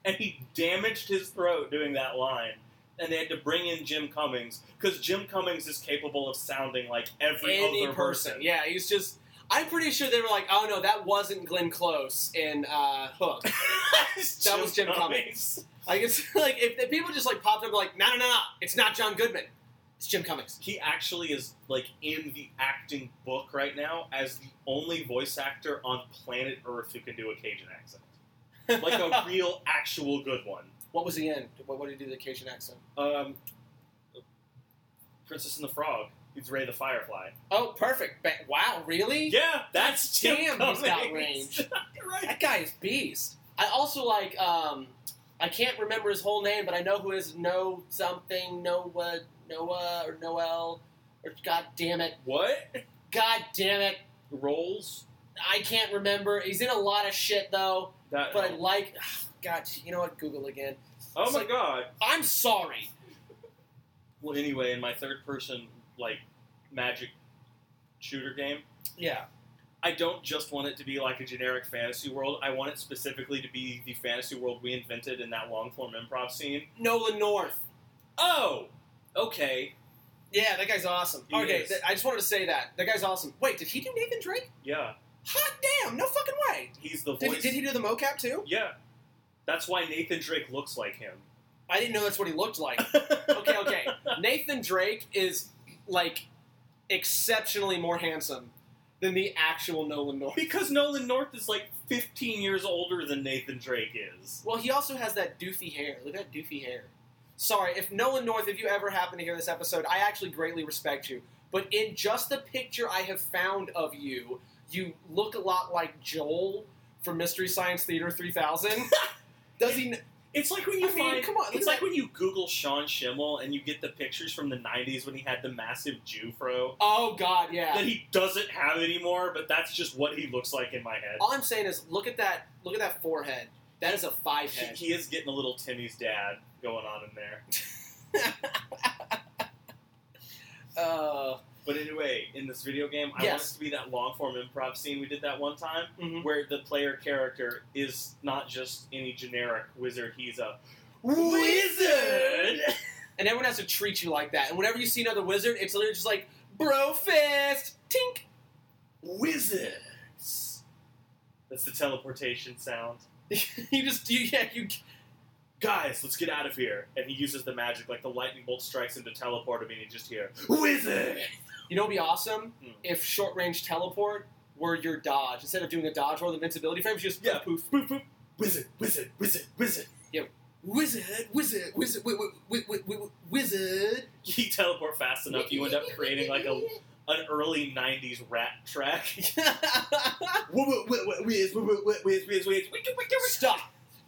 and he damaged his throat doing that line. And they had to bring in Jim Cummings because Jim Cummings is capable of sounding like every Any other person. Yeah, he's just. I'm pretty sure they were like, oh no, that wasn't Glenn Close in uh, Hook. that was Jim Cummings. Like it's like if, if people just like popped up like, no, no, no, no, it's not John Goodman, it's Jim Cummings. He actually is like in the acting book right now as the only voice actor on planet Earth who can do a Cajun accent, like a real, actual good one. what was he in? What, what did he do the Cajun accent? Um, Princess and the Frog. He's Ray the Firefly. Oh, perfect. Ba- wow, really? Yeah, that's Damn, he's got range. Right. That guy is beast. I also like. um I can't remember his whole name, but I know who is No something Noah Noah or Noel or God damn it, What? God damn it. Rolls? I can't remember. He's in a lot of shit though, That. but I like. God, you know what? Google again. oh it's my like- god. I'm sorry. Well, anyway, in my third person, like, magic shooter game, Yeah. I don't just want it to be like a generic fantasy world. I want it specifically to be the fantasy world we invented in that long form improv scene. Nolan North. Oh! Okay. Yeah, that guy's awesome. He okay, th- I just wanted to say that that guy's awesome. Wait, did he do Nathan Drake? Yeah. Hot damn! No fucking way. He's the Did voice. he, did he do the mocap too? Yeah. That's why Nathan Drake looks like him. I didn't know that's what he looked like. okay, okay. Nathan Drake is like exceptionally more handsome than the actual Nolan North. Because Nolan North is like 15 years older than Nathan Drake is. Well, he also has that doofy hair. Look at that doofy hair. Sorry, if Nolan North, if you ever happen to hear this episode, I actually greatly respect you. But in just the picture I have found of you, you look a lot like Joel from Mystery Science Theater 3000. Does he? It's like when you I mean, find. come on, it's like when you Google Sean Schimmel and you get the pictures from the 90s when he had the massive Jew fro Oh God, yeah. that he doesn't have anymore, but that's just what he looks like in my head. All I'm saying is, look at that. Look at that forehead. That is a five He, head. he is getting a little Timmy's dad going on in there. uh, But anyway, in this video game, I want it to be that long form improv scene we did that one time, mhm. where the player character is not just any generic wizard, he's a Wizard! and everyone has to treat you like that. And whenever you see another wizard, it's literally just like, bro fist, tink. Wizards. That's the teleportation sound. you just, you, yeah, you. Guys, let's get out of here. And he uses the magic, like the lightning bolt strikes him to teleport him, and you just hear, Wizard! You know, what'd be awesome Hmm. if short range teleport were your dodge instead of doing a dodge roll with invincibility frames. You just Yeah. poof, Boop, boop. Wizard, wizard, wizard, wizard. Yeah. Wizard, wizard, wizard, wi- wi- wi- wi- wizard. You teleport fast enough, you end up creating like a an early '90s rap track. Stop!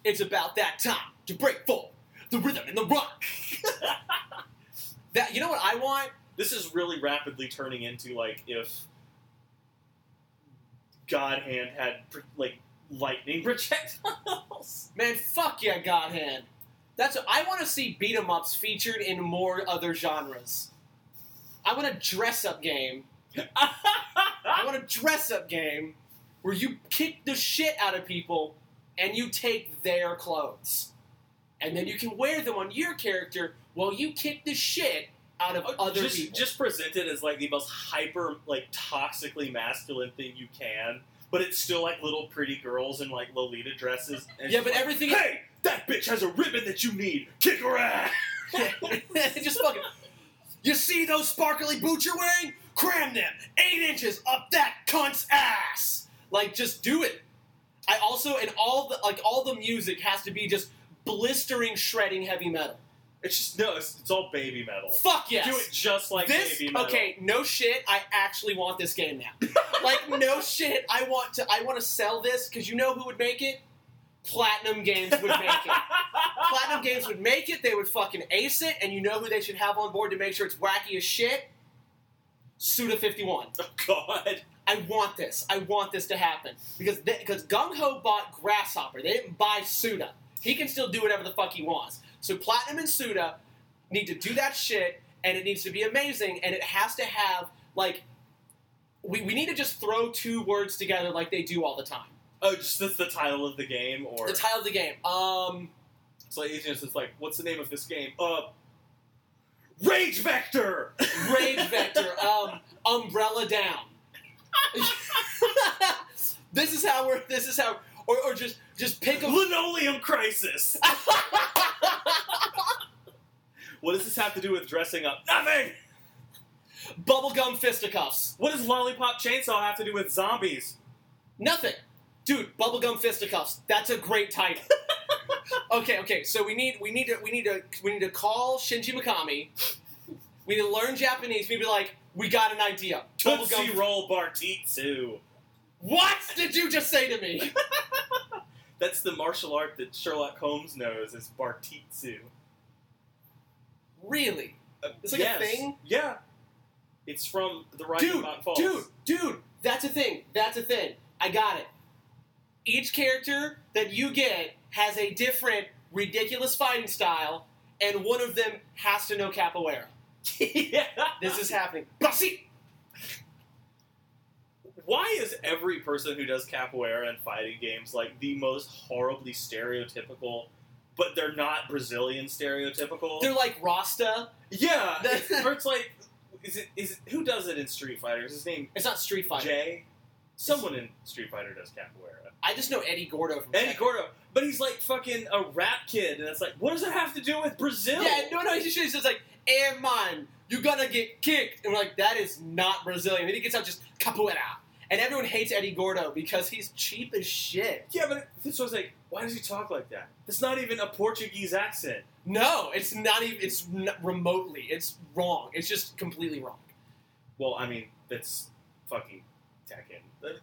It's about that time to break for the rhythm and the rock. that you know what I want? This is really rapidly turning into like if God Hand had like lightning projectiles. Man, fuck yeah, God Hand. That's what, I want to see beat 'em ups featured in more other genres. I want a dress up game. I want a dress up game where you kick the shit out of people and you take their clothes. And then you can wear them on your character while you kick the shit out of uh, other Oh, just, people. just present it as like the most hyper, like toxically masculine thing you can, but it's still like little pretty girls in like Lolita dresses. And Yeah, but like, everything- Hey, that bitch has a ribbon that you need. Kick her ass. just fucking. You see those sparkly boots you're wearing? Cram them eight inches up that cunt's ass. Like, just do it. I also and all the like all the music has to be just blistering, shredding heavy metal. It's just no, it's, it's all baby metal. Fuck yes. Do it just like this baby metal. okay? No shit. I actually want this game now. like no shit. I want to. I want to sell this because you know who would make it? Platinum Games would make it. Platinum Games would make it. They would fucking ace it, and you know who they should have on board to make sure it's wacky as shit? Suda 51. Oh God. I want this. I want this to happen because because GungHo bought Grasshopper. They didn't buy Suda. He can still do whatever the fuck he wants. So Platinum and Suda need to do that shit, and it needs to be amazing, and it has to have like we, we need to just throw two words together like they do all the time. Oh, just that's the title of the game, or The title of the game. Um, it's like it's just like, what's the name of this game? Uh, Rage Vector. Rage Vector. Um, Umbrella Down. this is how we're. This is how. Or, or just just pick a. Linoleum Crisis. does this have to do with dressing up? Nothing. Bubblegum fisticuffs. What does Lollipop Chainsaw have to do with zombies? Nothing. Dude, bubblegum fisticuffs. That's a great title. okay, okay. So we need we need to we need to we need to call Shinji Mikami. We need to learn Japanese. We be like, we got an idea. Tootsie Bubblegum. Roll Bartitsu. What did you just say to me? That's the martial art that Sherlock Holmes knows is Bartitsu. Really? Uh, It's like a yes. thing? Yeah. It's from the Rising Dude, Mountain Falls. dude, dude. That's a thing. That's a thing. I got it. Each character that you get has a different ridiculous fighting style, and one of them has to know capoeira. yeah. This is happening. Basi! Why is every person who does capoeira in fighting games like the most horribly stereotypical, but they're not Brazilian stereotypical? They're like Rasta. yeah, it's, or it's like, is it is it, who does it in Street Fighter? Is his name It's not Street Fighter. Jay? Someone in Street Fighter does capoeira. I just know Eddie Gordo from Eddie Tekken. Gordo, but he's like fucking a rap kid, and it's like, what does it have to do with Brazil? Yeah, no, no, he's just, he's just like, eh, man, you're gonna get kicked. And we're like, that is not Brazilian. then he gets out just capoeira. And everyone hates Eddie Gordo because he's cheap as shit. Yeah, but this was like, why does he talk like that? It's not even a Portuguese accent. No, it's not even, it's n remotely, it's wrong. It's just completely wrong. Well, I mean, that's fucking Tekken. That-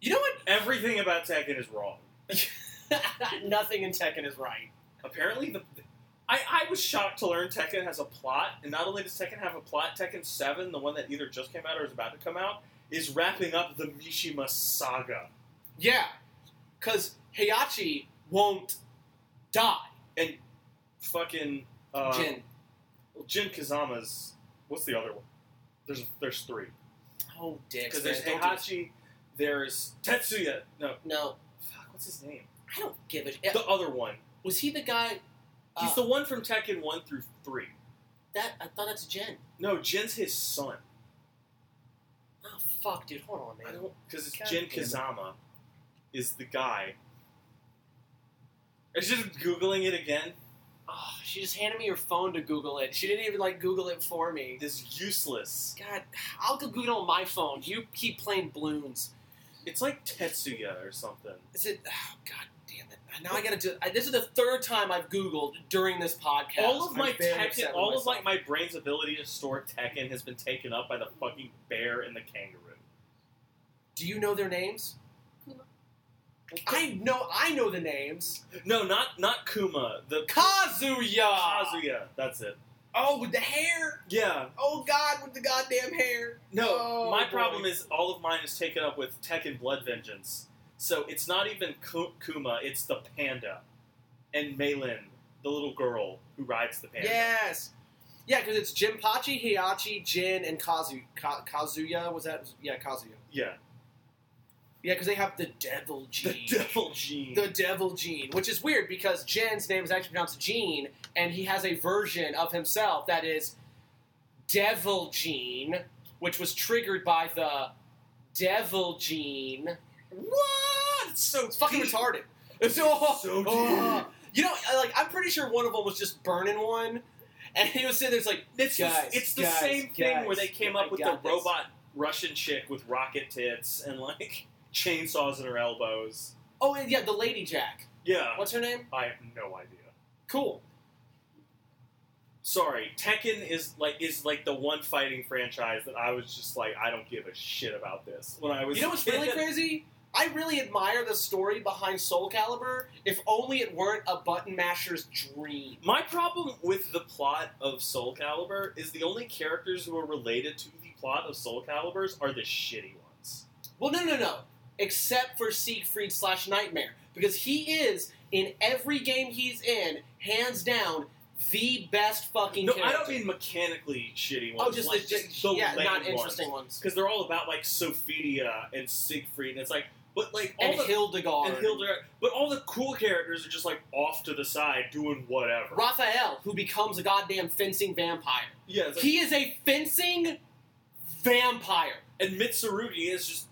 You know what? Everything about Tekken is wrong. Nothing in Tekken is right. Apparently, the I, I was shocked to learn Tekken has a plot, and not only does Tekken have a plot, Tekken 7, the one that either just came out or is about to come out, is wrapping up the Mishima saga. Yeah, because Heihachi won't die. And fucking uh, Jin. Jin Kazama's. What's the other one? There's there's three Oh, dicks. because there's man. Heihachi, there's Tetsuya. No, No, fuck, what's his name? I don't give a shit. The other one. Was he the guy? He's uh, the one from Tekken one through three. that I thought that's Jen. No, Jin's his son. Oh fuck, dude, hold on, I man. don't because it's God Jin. Kazama is the guy. I was just googling it again. Oh, she just handed me her phone to Google it. She didn't even like Google it for me. It's useless. God, I'll go Google on my phone. You keep playing balloons. It's like Tetsuya or something. Is it? Oh, God damn it! Now I gotta do. I, this is the third time I've Googled during this podcast. all of my Tekken, all of like my brain's ability to store Tekken has been taken up by the fucking bear and the kangaroo. Do you know their names? I know. I know the names. No, not not Kuma. The Kazuya. Kazuya. That's it. Oh, with the hair. Yeah. Oh God, with the goddamn hair. No, Oh, my boy. problem is all of mine is taken up with Tekken Blood Vengeance. So it's not even Kuma, it's the panda. And Meilin, the little girl who rides the panda. Yes. Yeah, because it's Jinpachi, Heihachi, Jin, and Kazu. Ka- Kazuya was that? Yeah, Kazuya. Yeah. Yeah, because they have the devil gene. The devil gene. The devil gene, which is weird because Jen's name is actually pronounced Gene, and he has a version of himself that is Devil Gene, which was triggered by the Devil Gene. what? It's so It's fucking deep. retarded. It's so, So oh. You know, like I'm pretty sure one of them was just burning one, and he was sitting there, it's like, It's, guys, the, it's the guys, same thing guys, where they came up with the this. robot Russian chick with rocket tits and like chainsaws in her elbows. oh yeah, the Lady Jack. Yeah. What's her name? I have no idea. Cool. sorry, Tekken is like is like the one fighting franchise that I was just like, I don't give a shit about this. When I was, You know what's really crazy? I really admire the story behind Soul Calibur. If only it weren't a button masher's dream. My problem with the plot of Soul Calibur is the only characters who are related to the plot of Soul Calibers are the shitty ones. Well, no, no, no. Except for Siegfried slash Nightmare, because he is in every game he's in, hands down, the best fucking. No, character. I don't mean mechanically shitty oh, ones. Oh, just like, the, just the yeah, not interesting ones. because they're all about like Sophia and Siegfried, and it's like, but like all And the Hildegard. and Hildegard, but all the cool characters are just like off to the side doing whatever. Raphael, who becomes a goddamn fencing vampire. yeah, like, He is a fencing vampire. and Mitsurugi is just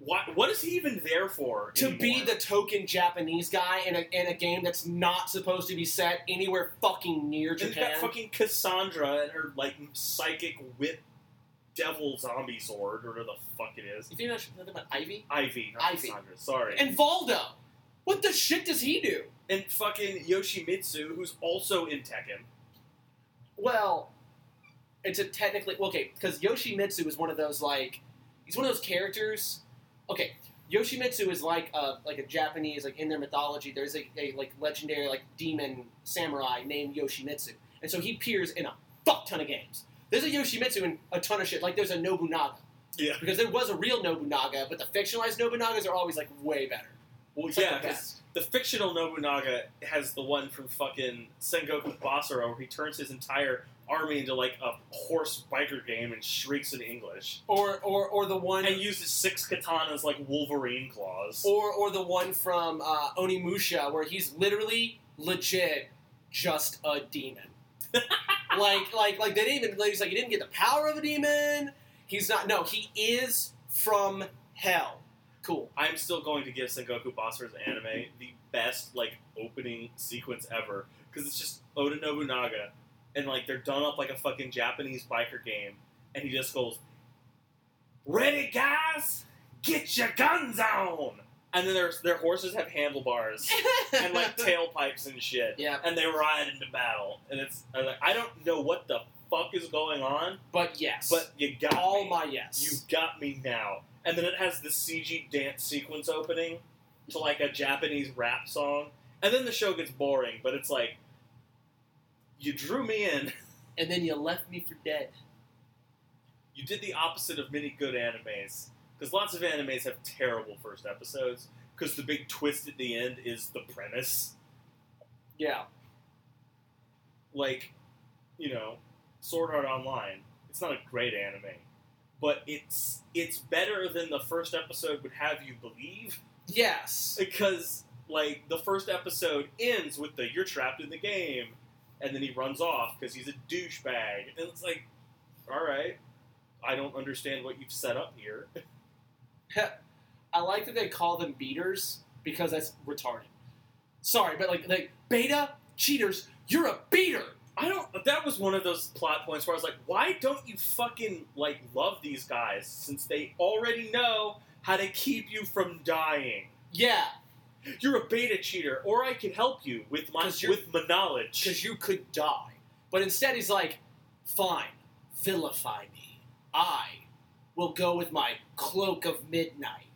what? What is he even there for? To be the token Japanese guy in a, in a game that's not supposed to be set anywhere fucking near and Japan. that fucking Cassandra and her like psychic whip devil zombie sword, or whatever the fuck it is. you think I should about Ivy? Ivy, not Ivy. Cassandra. Sorry. And Voldo. What the shit does he do? and fucking Yoshimitsu, who's also in Tekken. Well, it's a technically okay because Yoshimitsu is one of those like he's one of those characters. Okay, Yoshimitsu is like a like a Japanese like in their mythology. There's a, a like legendary like demon samurai named Yoshimitsu, and so he appears in a fuck ton of games. There's a Yoshimitsu in a ton of shit. Like there's a Nobunaga Yeah. because there was a real Nobunaga, but the fictionalized Nobunagas are always like way better. Well, It's like yeah, best. The fictional Nobunaga has the one from fucking Sengoku Basara where he turns his entire army into like a horse biker game and shrieks in English. Or or or the one And uses six katanas like Wolverine claws. or or the one from uh, Onimusha where he's literally legit just a demon. like like like they didn't even he's like he didn't get the power of a demon. He's not no, he is from hell. Cool. I'm still going to give Sengoku Basara's anime the best like opening sequence ever because it's just Oda Nobunaga and like they're done up like a fucking Japanese biker game and he just goes, "Ready, guys, get your guns on!" And then their their horses have handlebars and like tailpipes and shit, Yeah, and they ride into battle. And it's I'm like I don't know what the fuck is going on, but yes. but you got all me. my yes. You got me now. And then it has the CG dance sequence opening to like a Japanese rap song. And then the show gets boring, but it's like you drew me in. and then you left me for dead. You did the opposite of many good animes. Because lots of animes have terrible first episodes. Because the big twist at the end is the premise. Yeah. Like, you know, Sword Art Online. It's not a great anime. But it's it's better than the first episode would have you believe. Yes. because like the first episode ends with the "you're trapped in the game," and then he runs off because he's a douchebag, and it's like, all right, I don't understand what you've set up here. I like that they call them beaters because that's retarded. Sorry, but like like beta cheaters, you're a beater. I don't. That was one of those plot points where I was like, why don't you fucking like love these guys since they already know how to keep you from dying? Yeah, You're a beta cheater, or I can help you with my 'Cause you're- with my knowledge. because you could die. But instead, he's like, fine, vilify me. I will go with my cloak of midnight.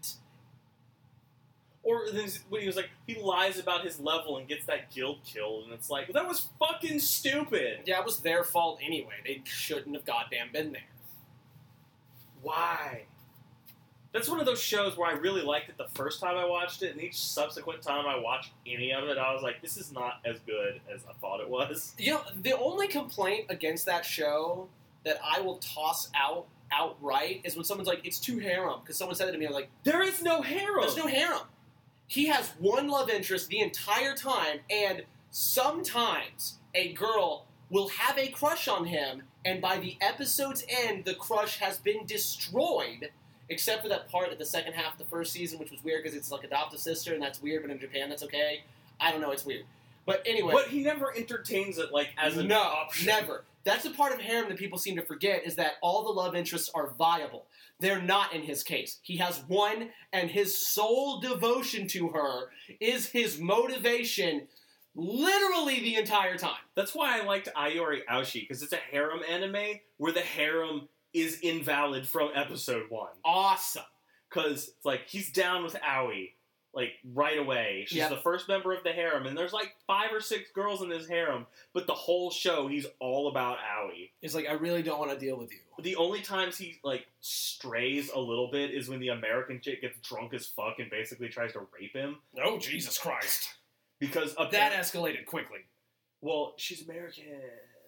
Or then when he was like, he lies about his level and gets that guild killed, and it's like, that was fucking stupid. Yeah, it was their fault anyway. They shouldn't have goddamn been there. Why? That's one of those shows where I really liked it the first time I watched it, and each subsequent time I watched any of it, I was like, this is not as good as I thought it was. You know, the only complaint against that show that I will toss out outright is when someone's like, "It's too harem," because someone said it to me. I'm like, There is no harem. "There's no harem." He has one love interest the entire time, and sometimes a girl will have a crush on him, and by the episode's end, the crush has been destroyed. Except for that part at the second half of the first season, which was weird because it's like adopted sister, and that's weird. But in Japan, that's okay. I don't know, it's weird. But anyway, But he never entertains it like as an no, option. never. That's the part of harem that people seem to forget is that all the love interests are viable. They're not in his case. He has one, and his sole devotion to her is his motivation literally the entire time. That's why I liked Ai Yori Aoshi because it's a harem anime where the harem is invalid from episode one. Awesome. Because like he's down with Aoi, like right away. She's Yep. the first member of the harem, and there's like five or six girls in his harem, but the whole show he's all about Aoi. It's like I really don't want to deal with you. The only times he like strays a little bit is when the American chick gets drunk as fuck and basically tries to rape him Oh Jesus Christ! because That escalated quickly. well, she's American.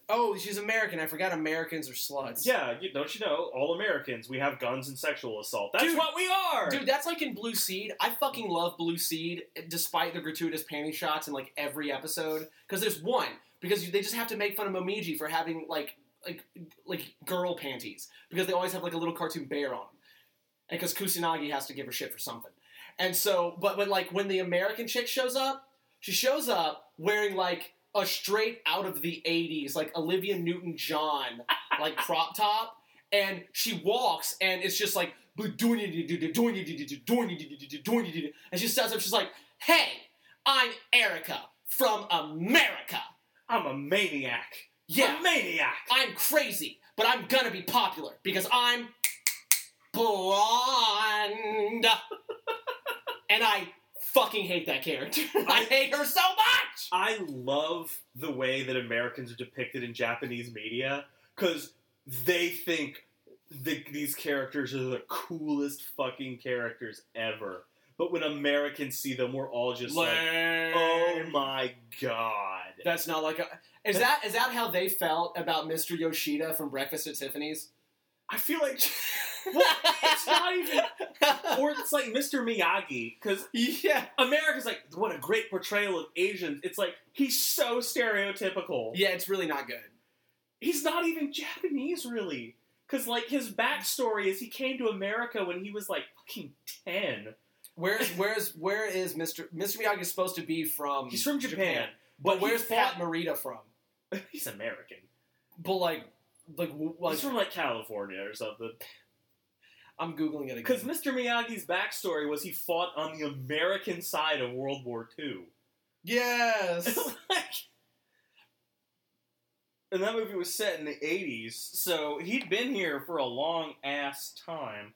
Oh, she's American. I forgot Americans are sluts. Yeah, you, don't you know? All Americans, we have guns and sexual assault. That's Dude. what we are. Dude, that's like in Blue Seed. I fucking love Blue Seed, eh, despite the gratuitous panty shots in like every episode. Because there's one because they just have to make fun of Momiji for having like like like girl panties because they always have like a little cartoon bear on them, and because Kusanagi has to give her shit for something. And so, but but like when the American chick shows up, she shows up wearing like a straight out of the '80s like Olivia Newton-John like crop top, and she walks and it's just like and she stands up. She's like, "Hey, I'm Erica from America. I'm a maniac. Yeah, A maniac. I'm crazy, but I'm gonna be popular because I'm blonde." and I fucking hate that character. I hate her so much. I love the way that Americans are depicted in Japanese media because they think the, these characters are the coolest fucking characters ever. But when Americans see them, we're all just like, "Oh my god!" That's not like a. Is that is that how they felt about Mr. Yoshida from Breakfast at Tiffany's? I feel like, well, it's not even, or it's like Mr. Miyagi because yeah. America's like, "What a great portrayal of Asians." It's like he's so stereotypical. Yeah, it's really not good. he's not even Japanese, really. Because, like, his backstory is he came to America when he was, like, fucking 10. Where's where's where is Mr. Mr. Miyagi is supposed to be from? He's from Japan. but he where's Pat Morita from? He's American. But like, like, like He's from, like, California or something. I'm googling it again. Because Mr. Miyagi's backstory was he fought on the American side of World War II. yes, like, and that movie was set in the 80s, so he'd been here for a long ass time.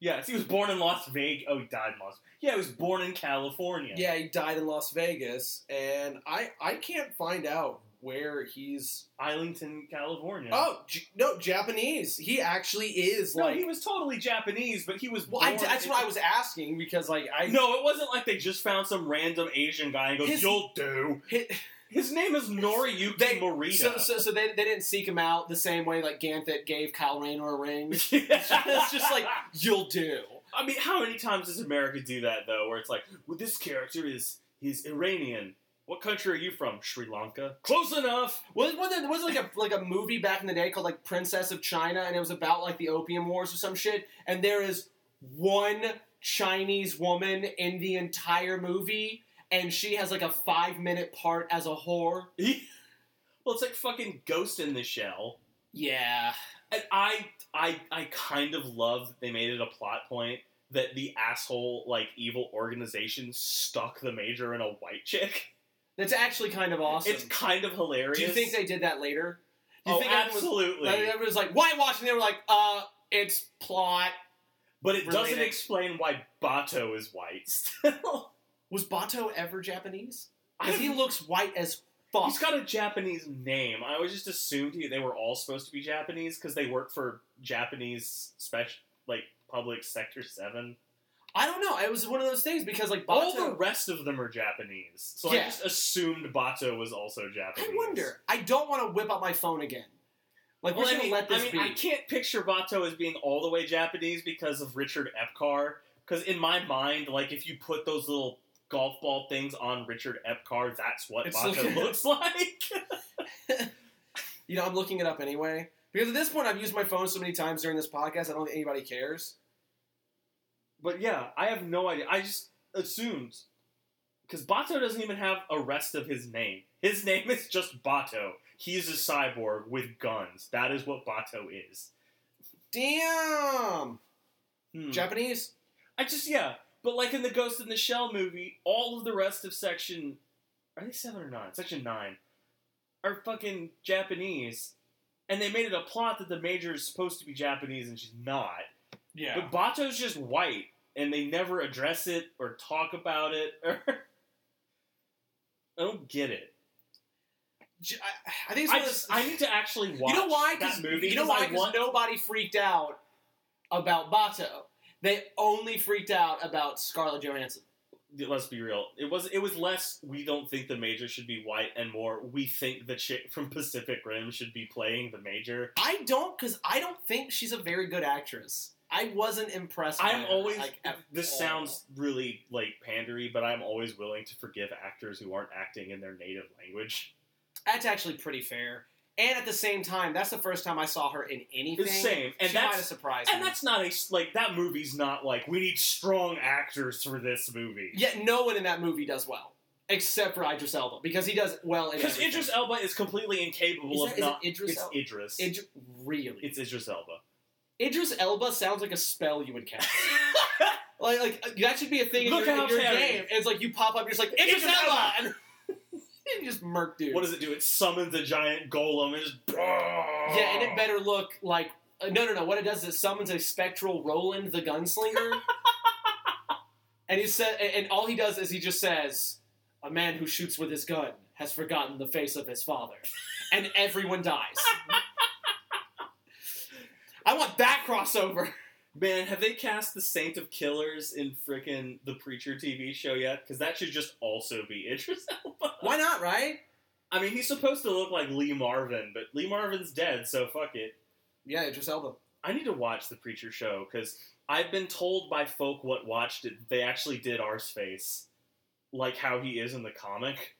Yes, he was born in Las Vegas. Oh, he died in Las Yeah, he was born in California. yeah, he died in Las Vegas, and I I can't find out where he's. Isleton, California. Oh J- no, Japanese. He actually is no, like. he was totally Japanese, but he was. well, I, that's in- what I was asking because like I No, it wasn't like they just found some random Asian guy and goes, His- "You'll do." hit, His name is Noriyuki They- Morita. so, so so they, they didn't seek him out the same way like Ganthet gave Kyle Rayner a ring. Yeah. it's just like you'll do. I mean, how many times does America do that though? Where it's like, well, this character is he's Iranian. What country are you from? Sri Lanka. Close enough. Was was there was like a like a movie back in the day called like Princess of China, and it was about like the Opium Wars or some shit. And there is one Chinese woman in the entire movie, and she has like a five minute part as a whore. well, it's like fucking Ghost in the Shell. Yeah, And I, I, I kind of love that they made it a plot point that the asshole like evil organization stuck the major in a white chick. That's actually kind of awesome. It's kind of hilarious. Do you think they did that later? Do you Oh, think everyone was- absolutely. everyone was like, "Why watch?" And they were like, "Uh, it's plot." but it doesn't explain why Batou is white. Still, Was Batou ever Japanese? Because he looks white as fuck. He's got a Japanese name. I always just assumed he, they were all supposed to be Japanese because they work for Japanese special, like public sector seven. I don't know. It was one of those things because like Batou. All the rest of them are Japanese, so I just assumed Batou was also Japanese. I wonder. I don't want to whip out my phone again. Like Well, we're I mean, gonna let this I, mean be. I can't picture Batou as being all the way Japanese because of Richard Epcar. Because in my mind, like if you put those little golf ball things on Richard Epcar, that's what It's Batou looks like. You know, I'm looking it up anyway because at this point I've used my phone so many times during this podcast. I don't think anybody cares. But yeah, I have no idea. I just assumed because Batou doesn't even have a rest of his name. His name is just Batou. He's a cyborg with guns. That is what Batou is. Damn. Hmm. Japanese. I just yeah, but like in the Ghost in the Shell movie, all of the rest of section are they seven or nine? Section nine are fucking Japanese, and they made it a plot that the major is supposed to be Japanese and she's not. Yeah. But Batou's just white. And they never address it or talk about it. Or I don't get it. I think it's I just I need to actually watch you know why? that movie. You know why? I 'Cause want nobody freaked out about Batou. They only freaked out about Scarlett Johansson. let's be real. It was it was less we don't think the major should be white and more we think the chick from Pacific Rim should be playing the major. I don't, because I don't think she's a very good actress. I wasn't impressed. I'm her, always like, this all. sounds really like pandery, but I'm always willing to forgive actors who aren't acting in their native language. That's actually pretty fair. And at the same time, that's the first time I saw her in anything. The same, and she that's have surprised and me. that's not a like that movie's not like we need strong actors for this movie. Yet no one in that movie does well, except for Idris Elba, because he does well Because. Idris Elba is completely incapable Is of that- it not. Idris it's Elba? Idris. Idris, really, it's Idris Elba. Idris Elba sounds like a spell you would cast. like, like that should be a thing in Look your, in your game. It's like you pop up, you're just like Idris, Idris Elba, and you just murk dude. What does it do? It summons a giant golem and just. Yeah, and it better look like uh, no, no, no. What it does is it summons a spectral Roland the gunslinger, and he said, and and all he does is he just says, "A man who shoots with his gun has forgotten the face of his father," and everyone dies. I want that crossover. Man, have they cast the Saint of Killers in frickin' the Preacher TV show yet? Because that should just also be Idris Elba. Why not? Right? I mean, he's supposed to look like Lee Marvin, but Lee Marvin's dead, so fuck it. Yeah, Idris Elba. I need to watch the Preacher show because I've been told by folk what watched it they actually did Arseface, like how he is in the comic.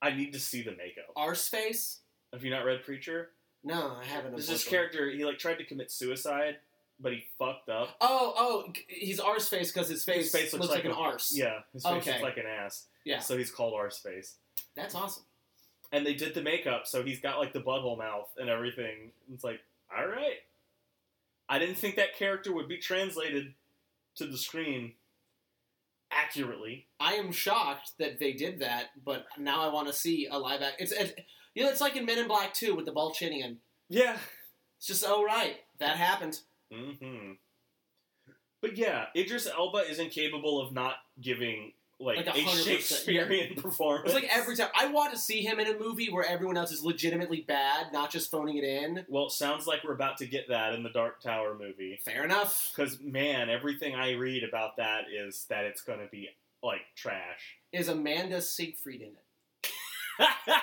I need to see the makeup. Arseface? Have you not read Preacher? No, I haven't. There's this character. He like tried to commit suicide, but he fucked up. Oh, oh, he's Arseface because his face, His face looks, like, an arse. Yeah, his face Okay. looks like an ass. Yeah. So he's called Arseface. That's awesome. And they did the makeup, so he's got like the butthole mouth and everything. It's like, all right. I didn't think that character would be translated to the screen accurately. I am shocked that they did that, but now I want to see a live act. It's, it's you know, it's like in Men in Black 2 with the Ballchinian. Yeah. It's just oh right, that happened. hmm But yeah, Idris Elba is incapable of not giving like, Like a 100%, Shakespearean performance. It's like every time I want to see him in a movie where everyone else is legitimately bad, not just phoning it in. Well, it sounds like we're about to get that in the Dark Tower movie. Fair enough. Because man, everything I read about that is that it's going to be like trash. Is Amanda Siegfried in it?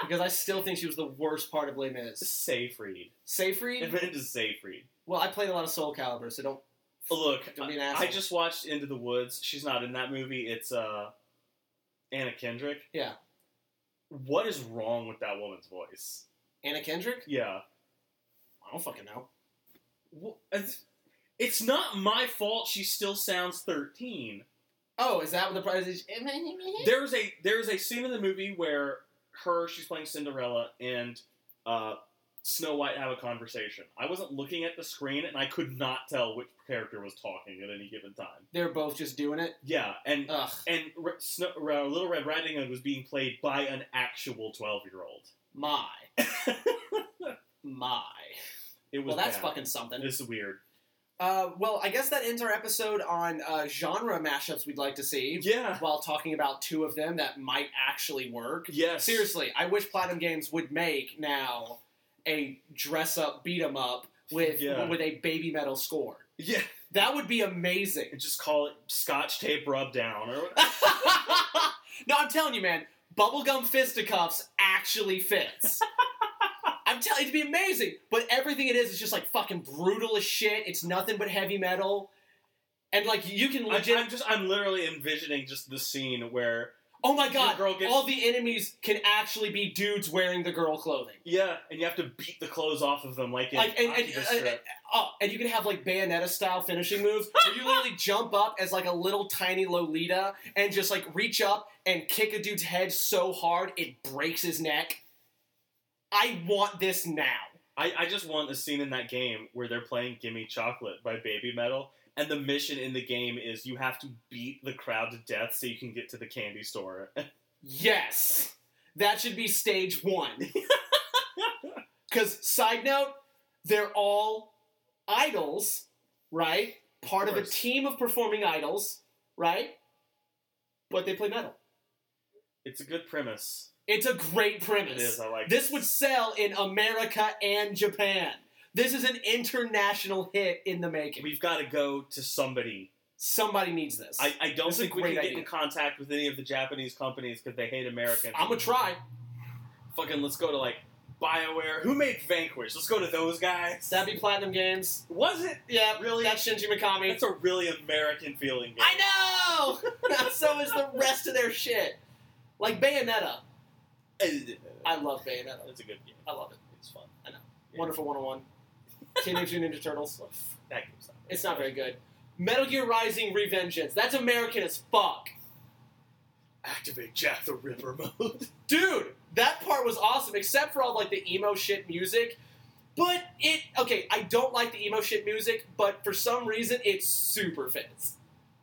Because I still think she was the worst part of Les Mis. Seyfried. Seyfried? Amanda Seyfried. Well, I played a lot of Soul Calibur, so don't. Look, Don't be an I just watched Into the Woods. She's not in that movie. It's uh, Anna Kendrick. Yeah. What is wrong with that woman's voice? Anna Kendrick? Yeah. I don't fucking know. It's, it's not my fault. She still sounds thirteen. Oh, is that what the prize is? There's a there's a scene in the movie where her she's playing Cinderella and uh, Snow White have a conversation. I wasn't looking at the screen and I could not tell which character was talking at any given time. They're both just doing it. Yeah, and Ugh, and Re- Snow, uh, Little Red Riding Hood was being played by an actual twelve year old. my, my. It was Well, that's bad. fucking something. It's weird. Uh, well, I guess that ends our episode on uh, genre mashups we'd like to see. Yeah. While talking about two of them that might actually work. Yes. Seriously, I wish Platinum Games would make now a dress up beat 'em up with Yeah. with a baby metal score. Yeah. That would be amazing. And just call it Scotch tape rub down or whatever. no, I'm telling you, man, bubblegum fisticuffs actually fits. I'm telling you, it'd be amazing. But everything it is is just like fucking brutal as shit. It's nothing but heavy metal. And like you can I, legit I'm just I'm literally envisioning just the scene where Oh my god, gets- all the enemies can actually be dudes wearing the girl clothing. yeah, and you have to beat the clothes off of them like in Like and, and, Akira uh, uh strip. oh, uh, uh, and you can have like Bayonetta style finishing moves where you literally jump up as like a little tiny Lolita and just like reach up and kick a dude's head so hard it breaks his neck. I want this now. I, I just want a scene in that game where they're playing Gimme Chocolate by Baby Metal, and the mission in the game is you have to beat the crowd to death so you can get to the candy store. Yes. That should be stage one. Because, side note, they're all idols, right? part of, a team of performing idols, right? But they play metal. It's a good premise. It's a great premise. It is. I like. This would sell in America and Japan. This is an international hit in the making. We've got to go to somebody. Somebody needs this. I, I don't This think we can get idea. in contact with any of the Japanese companies because they hate Americans. I'm gonna try. Fucking, let's go to like Bioware. Who made Vanquish? Let's go to those guys. That'd be Platinum Games. was it? Yeah, Really? That's Shinji Mikami. It's a really American feeling game. I know. so is the rest of their shit. Like Bayonetta. I love Bayonetta. It's a good game. I love it. It's fun. I know. Yeah. Wonderful 101. Teenage Mutant Ninja Turtles. That game's not. It's not very good. Metal Gear Rising Revengeance. That's American as fuck. Activate Jack the Ripper mode. Dude, that part was awesome, except for all like the emo shit music. But it okay, I don't like the emo shit music, but for some reason it super fits.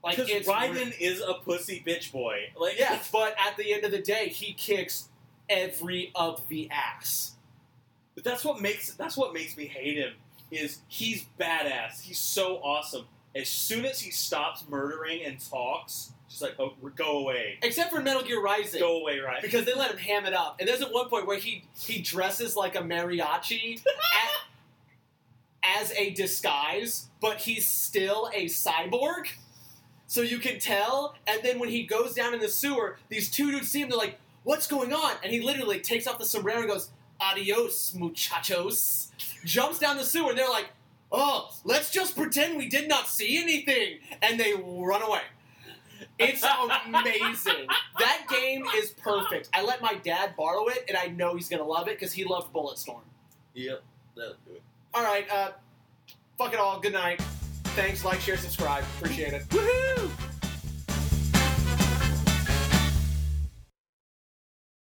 Like it's Raiden is a pussy bitch boy. Like Yeah, but at the end of the day, he kicks every of the ass. But that's what makes that's what makes me hate him. Is he's badass. He's so awesome. As soon as he stops murdering and talks, just like oh, go away, Except for Metal Gear Rising. go away, right? Because they let him ham it up. And there's at one point where he he dresses like a mariachi at, as a disguise, but he's still a cyborg. So you can tell. And then when he goes down in the sewer, these two dudes see him. They're like, "What's going on?" And he literally takes off the sombrero and goes, "Adios, muchachos." Jumps down the sewer, and they're like, "Oh, let's just pretend we did not see anything," and they run away. It's amazing. that game is perfect. I let my dad borrow it, and I know he's gonna love it because he loved Bulletstorm. Yep, that'll do it. All right, uh, fuck it all. Good night. Thanks. Like, share, subscribe. Appreciate it. Woohoo!